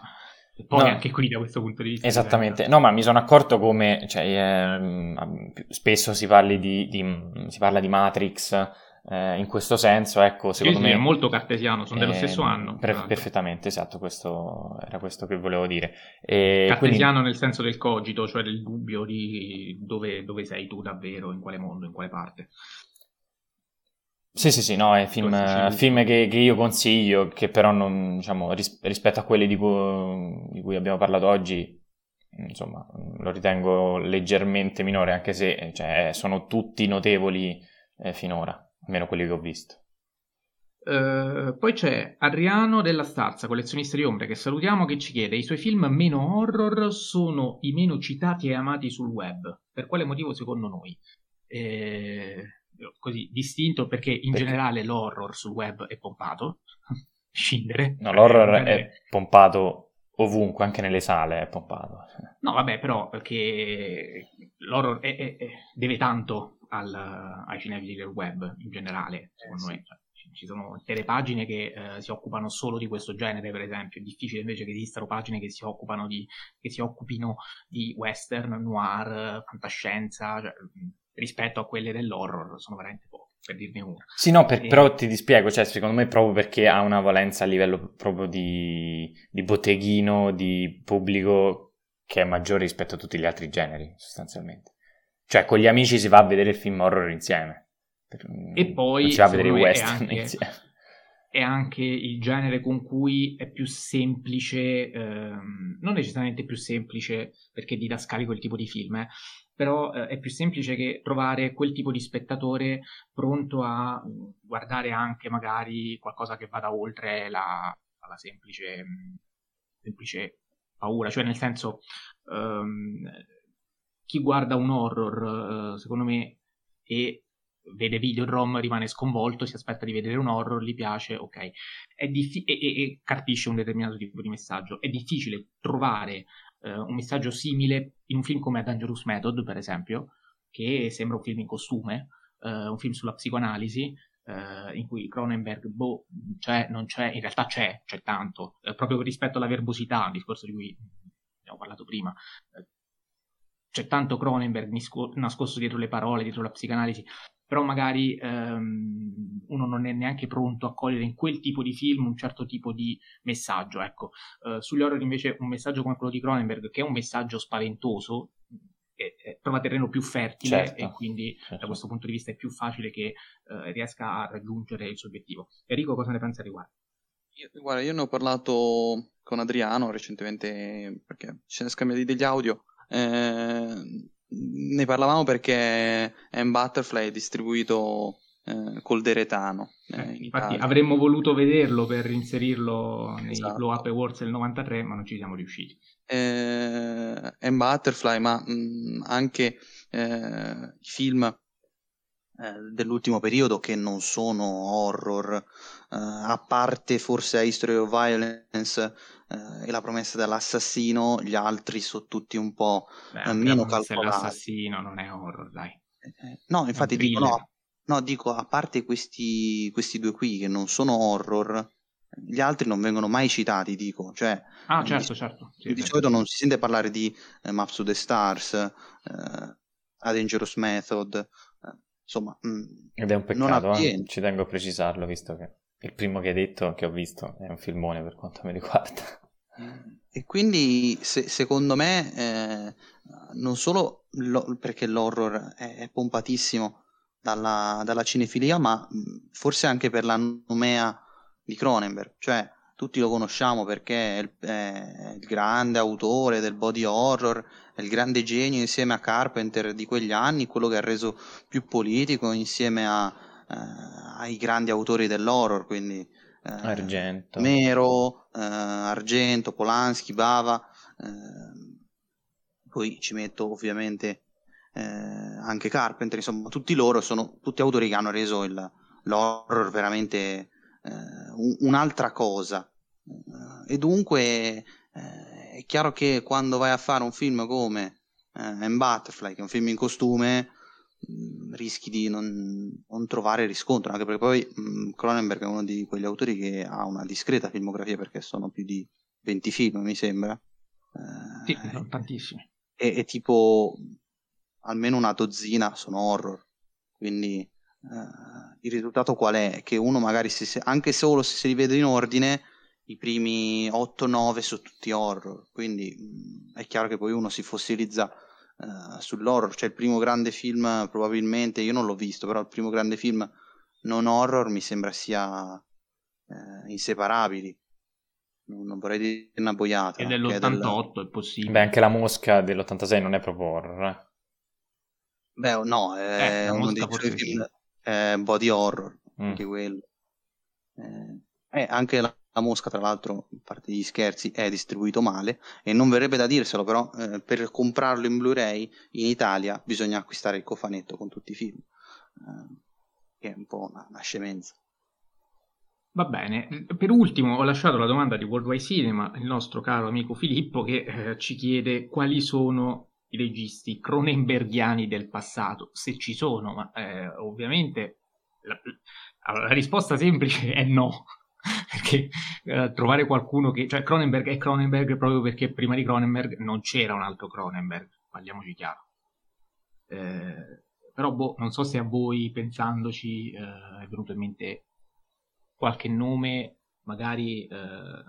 E poi no, anche qui da questo punto di vista. Esattamente, no, ma mi sono accorto come cioè, eh, spesso si, di, di, si parla di Matrix eh, in questo senso, ecco, secondo sì, me... Sì, è molto cartesiano, sono dello stesso anno. Per, perfettamente, esatto, questo, era questo che volevo dire. E cartesiano quindi... nel senso del cogito, cioè del dubbio di dove, dove, sei tu davvero, in quale mondo, in quale parte. Sì, sì, sì, no, è film, film che, che, io consiglio, che però non, diciamo, ris- rispetto a quelli di cui, di cui abbiamo parlato oggi, insomma, lo ritengo leggermente minore, anche se cioè, sono tutti notevoli eh, finora almeno quelli che ho visto. Uh, poi c'è Adriano della Starza, collezionista di ombre, che salutiamo, che ci chiede: I suoi film meno horror sono i meno citati e amati sul web. Per quale motivo, secondo noi? Eh, così distinto perché in perché? generale l'horror sul web è pompato, scindere. No, l'horror è, è pompato ovunque, anche nelle sale è pompato. No, vabbè, però perché l'horror è, è, deve tanto al, ai cinefili del web in generale, secondo eh, me. Sì ci sono intere pagine che eh, si occupano solo di questo genere, per esempio. È difficile invece che esistano pagine che si, occupano di, che si occupino di western, noir, fantascienza, cioè, rispetto a quelle dell'horror, sono veramente poche. Per dirne una. Sì, no, per, e... però ti dispiego, cioè, secondo me proprio perché ha una valenza a livello proprio di, di botteghino, di pubblico che è maggiore rispetto a tutti gli altri generi, sostanzialmente. Cioè, con gli amici si va a vedere il film horror insieme. E poi si va a vedere i western anche, è anche il genere con cui è più semplice, ehm, non necessariamente più semplice perché didascalico il tipo di film, eh, però eh, è più semplice che trovare quel tipo di spettatore pronto a guardare anche magari qualcosa che vada oltre la, la semplice, semplice, paura, cioè nel senso ehm, chi guarda un horror, eh, secondo me, e vede video ROM, rimane sconvolto, si aspetta di vedere un horror, gli piace, ok. Diffi- e, e, e, capisce un determinato tipo di messaggio. È difficile trovare eh, un messaggio simile in un film come A Dangerous Method, per esempio, che sembra un film in costume, eh, un film sulla psicoanalisi, eh, in cui Cronenberg, boh, c'è, non c'è, in realtà c'è, c'è tanto, proprio rispetto alla verbosità, un discorso di cui abbiamo parlato prima c'è tanto Cronenberg nascosto dietro le parole, dietro la psicanalisi, però magari ehm, uno non è neanche pronto a cogliere in quel tipo di film un certo tipo di messaggio. Ecco. Uh, sugli horror invece un messaggio come quello di Cronenberg, che è un messaggio spaventoso, è, è, trova terreno più fertile certo. e quindi certo. da questo punto di vista è più facile che uh, riesca a raggiungere il suo obiettivo. Enrico, cosa ne pensa riguardo? Io, guarda, io ne ho parlato con Adriano recentemente perché ci siamo scambiati degli audio. Eh, ne parlavamo perché M Butterfly è distribuito eh, col Deretano. Eh, eh infatti avremmo voluto vederlo per inserirlo nei esatto. Blow Up Awards del 93, ma non ci siamo riusciti. Eh, M Butterfly, ma mh, mm, anche eh, i film eh, dell'ultimo periodo che non sono horror, a parte forse History of Violence eh, e la promessa dell'assassino, gli altri sono tutti un po' Beh, eh, meno calcolati. L'assassino non è horror, dai. Eh, eh no, infatti dico, no, no, dico, a parte questi, questi due qui che non sono horror, gli altri non vengono mai citati, dico. Cioè, ah, certo, di, certo. Sì, di solito non si sente parlare di eh, Maps to the Stars, eh, A Dangerous Method, eh, insomma... Mh, mm, Ed è un peccato, eh? ci tengo a precisarlo, visto che il primo che hai detto, che ho visto, è un filmone per quanto mi riguarda. E quindi se, secondo me, eh, non solo lo, perché l'horror è, è pompatissimo dalla, dalla, cinefilia, ma forse anche per la nomea di Cronenberg, cioè tutti lo conosciamo perché è il, è il, grande autore del body horror, è il grande genio insieme a Carpenter di quegli anni, quello che ha reso più politico insieme a, eh, ai grandi autori dell'horror, quindi eh, Argento. Mero, eh, Argento, Polanski, Bava. poi ci metto ovviamente anche Carpenter, insomma, tutti loro sono tutti autori che hanno reso il, l'horror veramente un'altra cosa. e dunque è chiaro che quando vai a fare un film come eh, Butterfly, che è un film in costume, Mm, rischi di non, non, trovare riscontro, anche perché poi mh, mm, Cronenberg è uno di quegli autori che ha una discreta filmografia perché sono più di 20 film, mi sembra. Eh, sì, sono tantissimi. E, e, tipo almeno una dozzina sono horror, quindi eh, il risultato qual è? Che uno magari, se, anche solo se si rivede in ordine, i primi 8-9 sono tutti horror, quindi mh, mm, è chiaro che poi uno si fossilizza uh, sull'horror. Cioè, il primo grande film, probabilmente, io non l'ho visto, però il primo grande film non horror mi sembra sia uh, inseparabili. Non, non, vorrei dire una boiata. È dell'88, del... è possibile. Beh, anche la mosca dell'86 non è proprio horror. Eh? Beh, no, è eh, uno dei suoi film, è body horror, mm. anche quello. Eh, e anche la, la, mosca, tra l'altro, a parte gli scherzi, è distribuito male e non verrebbe da dirselo, però eh, per comprarlo in Blu-ray in Italia bisogna acquistare il cofanetto con tutti i film, eh, che è un po' una, una scemenza. Va bene, per ultimo ho lasciato la domanda di Worldwide Cinema, il nostro caro amico Filippo, che eh, ci chiede quali sono i registi cronenbergiani del passato, se ci sono, ma eh, ovviamente la, la, risposta semplice è no, perché eh, trovare qualcuno che... cioè Cronenberg è Cronenberg proprio perché prima di Cronenberg non c'era un altro Cronenberg, parliamoci chiaro. Eh, però boh, non so se a voi pensandoci eh, è venuto in mente qualche nome magari eh,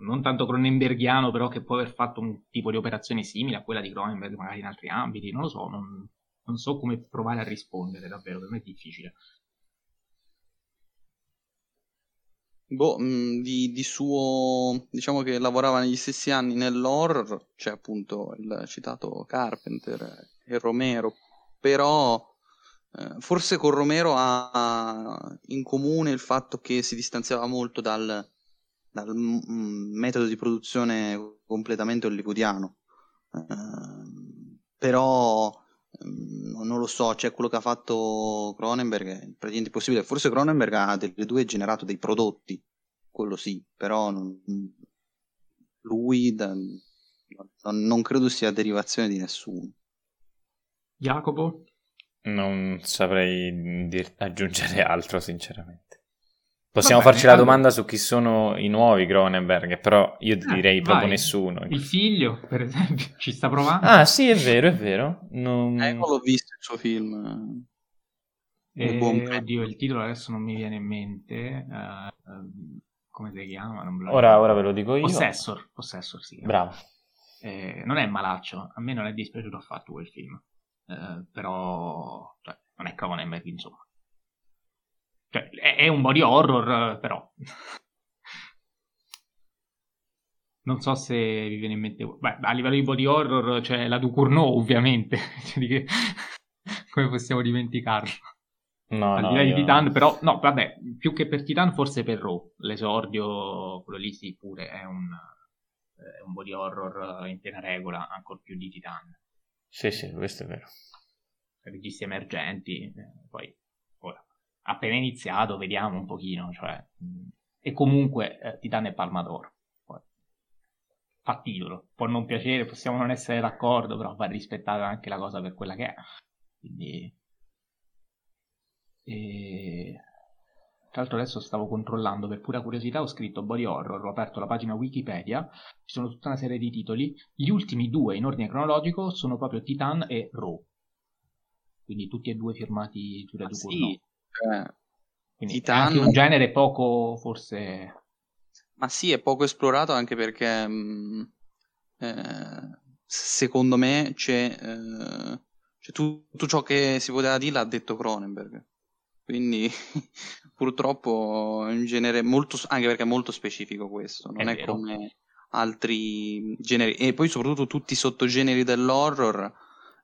non tanto cronenbergiano, però che può aver fatto un tipo di operazione simile a quella di Cronenberg, magari in altri ambiti, non lo so, non, non so come provare a rispondere, davvero, per me è difficile. Boh, mh, di, di, suo, diciamo che lavorava negli stessi anni nell'horror, c'è appunto il citato Carpenter e Romero, però eh, forse con Romero ha in comune il fatto che si distanziava molto dal, dal m- metodo di produzione completamente hollywoodiano. Uh, però um, non lo so, c'è quello che ha fatto Cronenberg, è praticamente impossibile. Forse Cronenberg ha delle due generato dei prodotti, quello sì, però non, lui da, non, non credo sia derivazione di nessuno. Jacopo? Non saprei dir- aggiungere altro, sinceramente. Possiamo bene, farci la domanda su chi sono i nuovi Cronenberg, però io eh, direi proprio vai. nessuno. Il figlio, per esempio, ci sta provando. Ah, sì, è vero, è vero. Non... Eh, non l'ho visto il suo film. Eh, oddio, il titolo adesso non mi viene in mente. Uh, come si chiama? Ora, ora, ve lo dico io. Possessor, Possessor sì. Bravo. Eh, non è malaccio, a me non è dispiaciuto affatto quel film. Eh, però cioè, non è Cronenberg, insomma. Cioè, è, è un body horror, però. non so se vi viene in mente. Beh, a livello di body horror c'è la Ducournau, ovviamente. Cioè, come possiamo dimenticarlo? No, Al no, io... di Titan, però, no, vabbè, più che per Titan, forse per Raw. L'esordio, quello lì sì, pure è un, è un body horror in piena regola, ancora più di Titan. Sì, sì, questo è vero. Registi emergenti, eh, poi appena iniziato, vediamo un pochino, cioè, e comunque eh, Titan è Palmador. Fa titolo, può non piacere, possiamo non essere d'accordo, però va rispettata anche la cosa per quella che è. Quindi... E... Tra l'altro adesso stavo controllando, per pura curiosità ho scritto body horror, ho aperto la pagina Wikipedia, ci sono tutta una serie di titoli, gli ultimi due in ordine cronologico sono proprio Titan e Raw, quindi tutti e due firmati Giulia ah, Sì, cioè, quindi Titan... è anche un genere poco forse... Ma sì, è poco esplorato anche perché mh, mm, eh, secondo me c'è, eh, c'è tutto ciò che si poteva dire l'ha detto Cronenberg. Quindi purtroppo è un genere molto, anche perché è molto specifico questo, non è, è come altri generi. E poi soprattutto tutti i sottogeneri dell'horror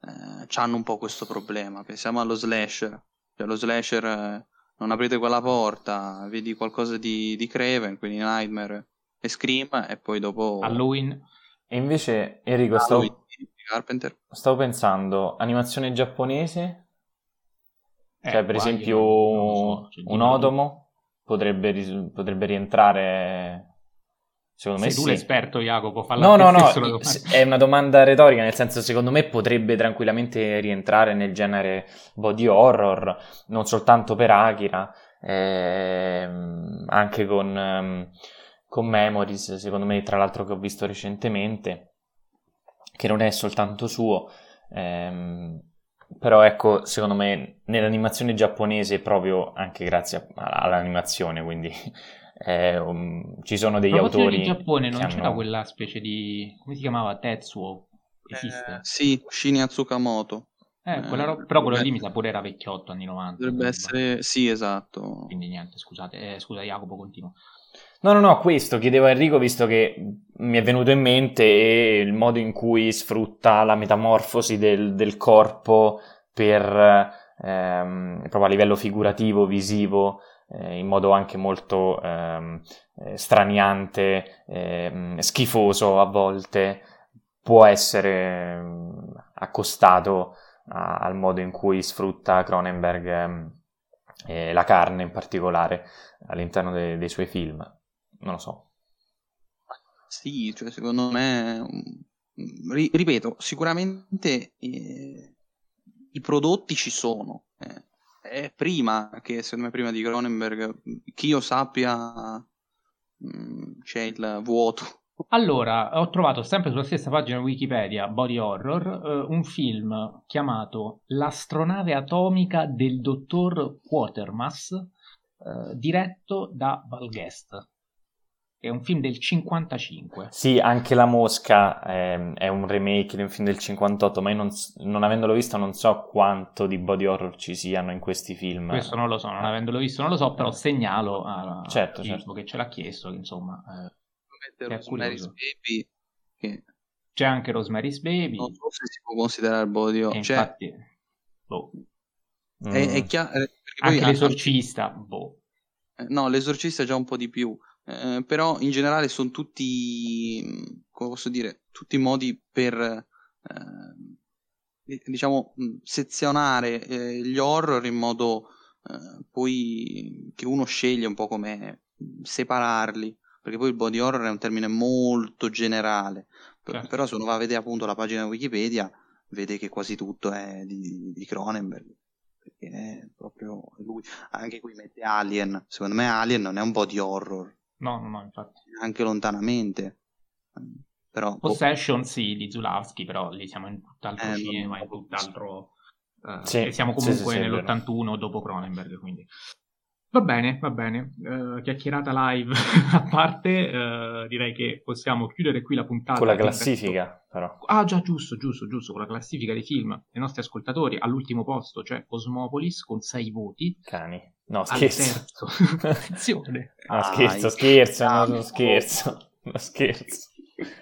eh, hanno un po' questo problema. Pensiamo allo slasher. Cioè, lo slasher, eh, non aprite quella porta, vedi qualcosa di, di Craven, quindi Nightmare e Scream, e poi dopo... Halloween. E invece, Enrico, Halloween, stavo, stavo pensando, animazione giapponese eh, cioè, per esempio, so, un Odomo potrebbe, potrebbe, rientrare. Secondo me Sei sì. tu l'esperto, Jacopo. No, no, no. È una domanda retorica, nel senso, secondo me potrebbe tranquillamente rientrare nel genere body horror, non soltanto per Akira, ehm, anche con, ehm, con Memories, secondo me, tra l'altro, che ho visto recentemente, che non è soltanto suo. Ehm, però ecco, secondo me nell'animazione giapponese, proprio anche grazie all'animazione, quindi eh, um, ci sono degli autori. in Giappone non c'era hanno... quella specie di. come si chiamava? Tetsuo? Esiste? Eh, sì, Shinya Tsukamoto. Eh, quella ro- però quello lì mi sa pure era vecchiotto anni 90. Dovrebbe essere, sì, esatto. Quindi niente, scusate, eh, scusa Jacopo, continuo. No, no, no, questo chiedevo a Enrico visto che mi è venuto in mente il modo in cui sfrutta la metamorfosi del, del corpo per, ehm, proprio a livello figurativo, visivo, eh, in modo anche molto ehm, eh, straniante, ehm, schifoso a volte, può essere ehm, accostato a, al modo in cui sfrutta Cronenberg ehm, la carne in particolare all'interno de- dei suoi film. Non lo so. Sì, cioè secondo me, ri- ripeto, sicuramente eh, i prodotti ci sono. Eh. È prima che, secondo me, prima di Cronenberg, che io sappia, mm, c'è il vuoto. Allora, ho trovato sempre sulla stessa pagina Wikipedia, Body Horror, eh, un film chiamato L'astronave atomica del dottor Quatermass, eh, diretto da Val Guest è un film del 55. Sì, anche La Mosca è, è un remake di un film del 58, ma io non, non, avendolo visto non so quanto di body horror ci siano in questi film. Questo non lo so, non avendolo visto non lo so, però segnalo a certo, certo. che ce l'ha chiesto, insomma... Eh, Rosemary's Baby, che... C'è anche Rosemary's Baby. Non so se si può considerare body horror. Cioè... Infatti, boh. È, è chiaro... Anche l'esorcista, boh. Eh, no, l'esorcista è già un po' di più. Eh, però in generale sono tutti, come posso dire, tutti modi per, eh, diciamo, sezionare eh, gli horror in modo eh, poi che uno sceglie un po' come separarli, perché poi il body horror è un termine molto generale, certo. però se uno va a vedere appunto la pagina Wikipedia vede che quasi tutto è di, di Cronenberg perché è proprio lui. Anche qui mette Alien. Secondo me Alien non è un body horror. No, no, no, infatti. Anche lontanamente. Però, boh. Possession boh. sì, di Zulawski, però lì siamo in tutt'altro eh, cinema, in tutt'altro... Uh, sì, siamo comunque sì, sì, nell'81 dopo Cronenberg, quindi... Va bene, va bene. Uh, chiacchierata live a parte, uh, direi che possiamo chiudere qui la puntata. Con la classifica, però. Ah, già, giusto, giusto, giusto. Con la classifica dei film dei nostri ascoltatori. All'ultimo posto c'è Cosmopolis con 6 voti. Cani. No, scherzo. Attenzione. no, scherzo, scherzo, no, no, scherzo. No, scherzo.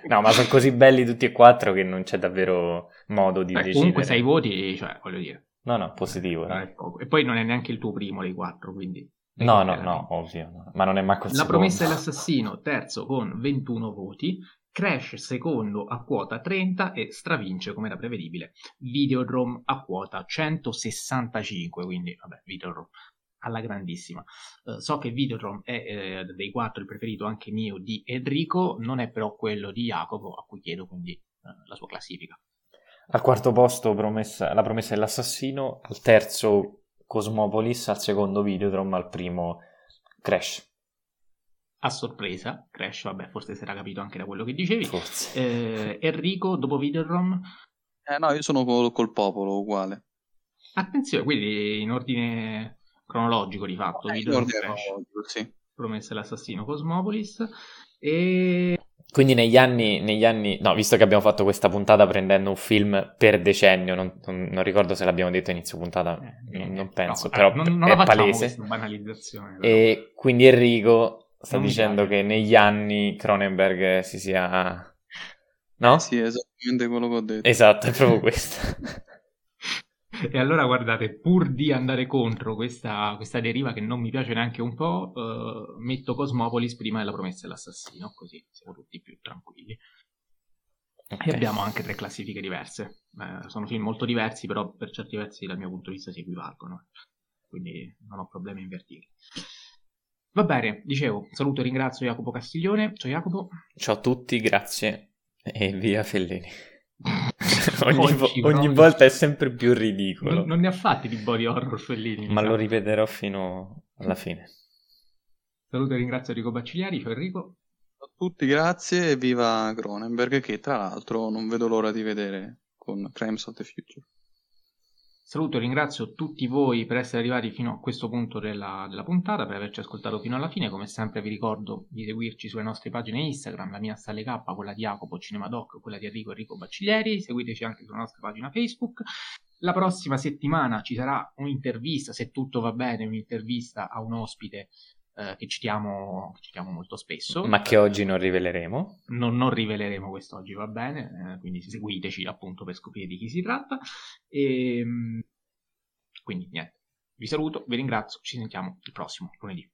No, ma sono così belli tutti e quattro che non c'è davvero modo di Beh, decidere. Comunque 6 voti, cioè, voglio dire. No, no, positivo. Eh. E poi non è neanche il tuo primo dei quattro, quindi... No, no, no, ovvio, no. ma non è manco il La promessa dell'assassino, terzo con 21 voti, Crash secondo a quota 30 e stravince, come era prevedibile, Videodrome a quota 165, quindi vabbè, Videodrome alla grandissima. Uh, so che Videodrome è eh, dei quattro il preferito anche mio di Enrico, non è però quello di Jacopo, a cui chiedo quindi uh, la sua classifica. Al quarto posto promessa, la promessa dell'assassino, al terzo Cosmopolis, al secondo Videodrome, al primo Crash. A sorpresa, Crash, vabbè, forse si era capito anche da quello che dicevi. Forse. Eh, Enrico, dopo Videodrome? Eh no, io sono col, col popolo, uguale. Attenzione, quindi in ordine cronologico di fatto. Eh, in ordine cronologico, sì. Promessa l'assassino Cosmopolis. E quindi negli anni, negli anni, no, visto che abbiamo fatto questa puntata prendendo un film per decennio, non, non, non ricordo se l'abbiamo detto inizio puntata, eh, non, non, penso, no, però non, non è palese. Banalizzazione, e quindi Enrico sta dicendo che negli anni Cronenberg si sia... No? Eh sì, esattamente quello che ho detto. Esatto, è proprio questo. E allora guardate, pur di andare contro questa, questa deriva che non mi piace neanche un po', uh, metto Cosmopolis prima della promessa dell'assassino, così siamo tutti più tranquilli. Okay. E abbiamo anche tre classifiche diverse. Eh, sono film molto diversi, però per certi versi dal mio punto di vista si equivalgono. Quindi non ho problemi a invertirli. Va bene, dicevo, saluto e ringrazio Jacopo Castiglione. Ciao Jacopo. Ciao a tutti, grazie e via Fellini. ogni, vo- ogni volta è sempre più ridicolo. Non, non, ne ha fatti di body horror Fellini. Ma lo ripeterò fino alla fine. Saluto e ringrazio Enrico Baccigliari. Ciao Enrico. A tutti, grazie e viva Cronenberg che tra l'altro non vedo l'ora di vedere con Crimes of the Future. Saluto e ringrazio tutti voi per essere arrivati fino a questo punto della, della, puntata, per averci ascoltato fino alla fine. Come sempre vi ricordo di seguirci sulle nostre pagine Instagram, la mia Stalle K, quella di Jacopo Cinemadoc, quella di Enrico Enrico Bacciglieri. Seguiteci anche sulla nostra pagina Facebook. La prossima settimana ci sarà un'intervista, se tutto va bene, un'intervista a un ospite eh, che, citiamo, che, citiamo, molto spesso. Ma che oggi non riveleremo. Non, non riveleremo quest'oggi, va bene, eh, quindi seguiteci appunto per scoprire di chi si tratta. E, ehm, quindi niente, Vi saluto, vi ringrazio, ci sentiamo il prossimo lunedì.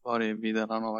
Fuori vita la nuova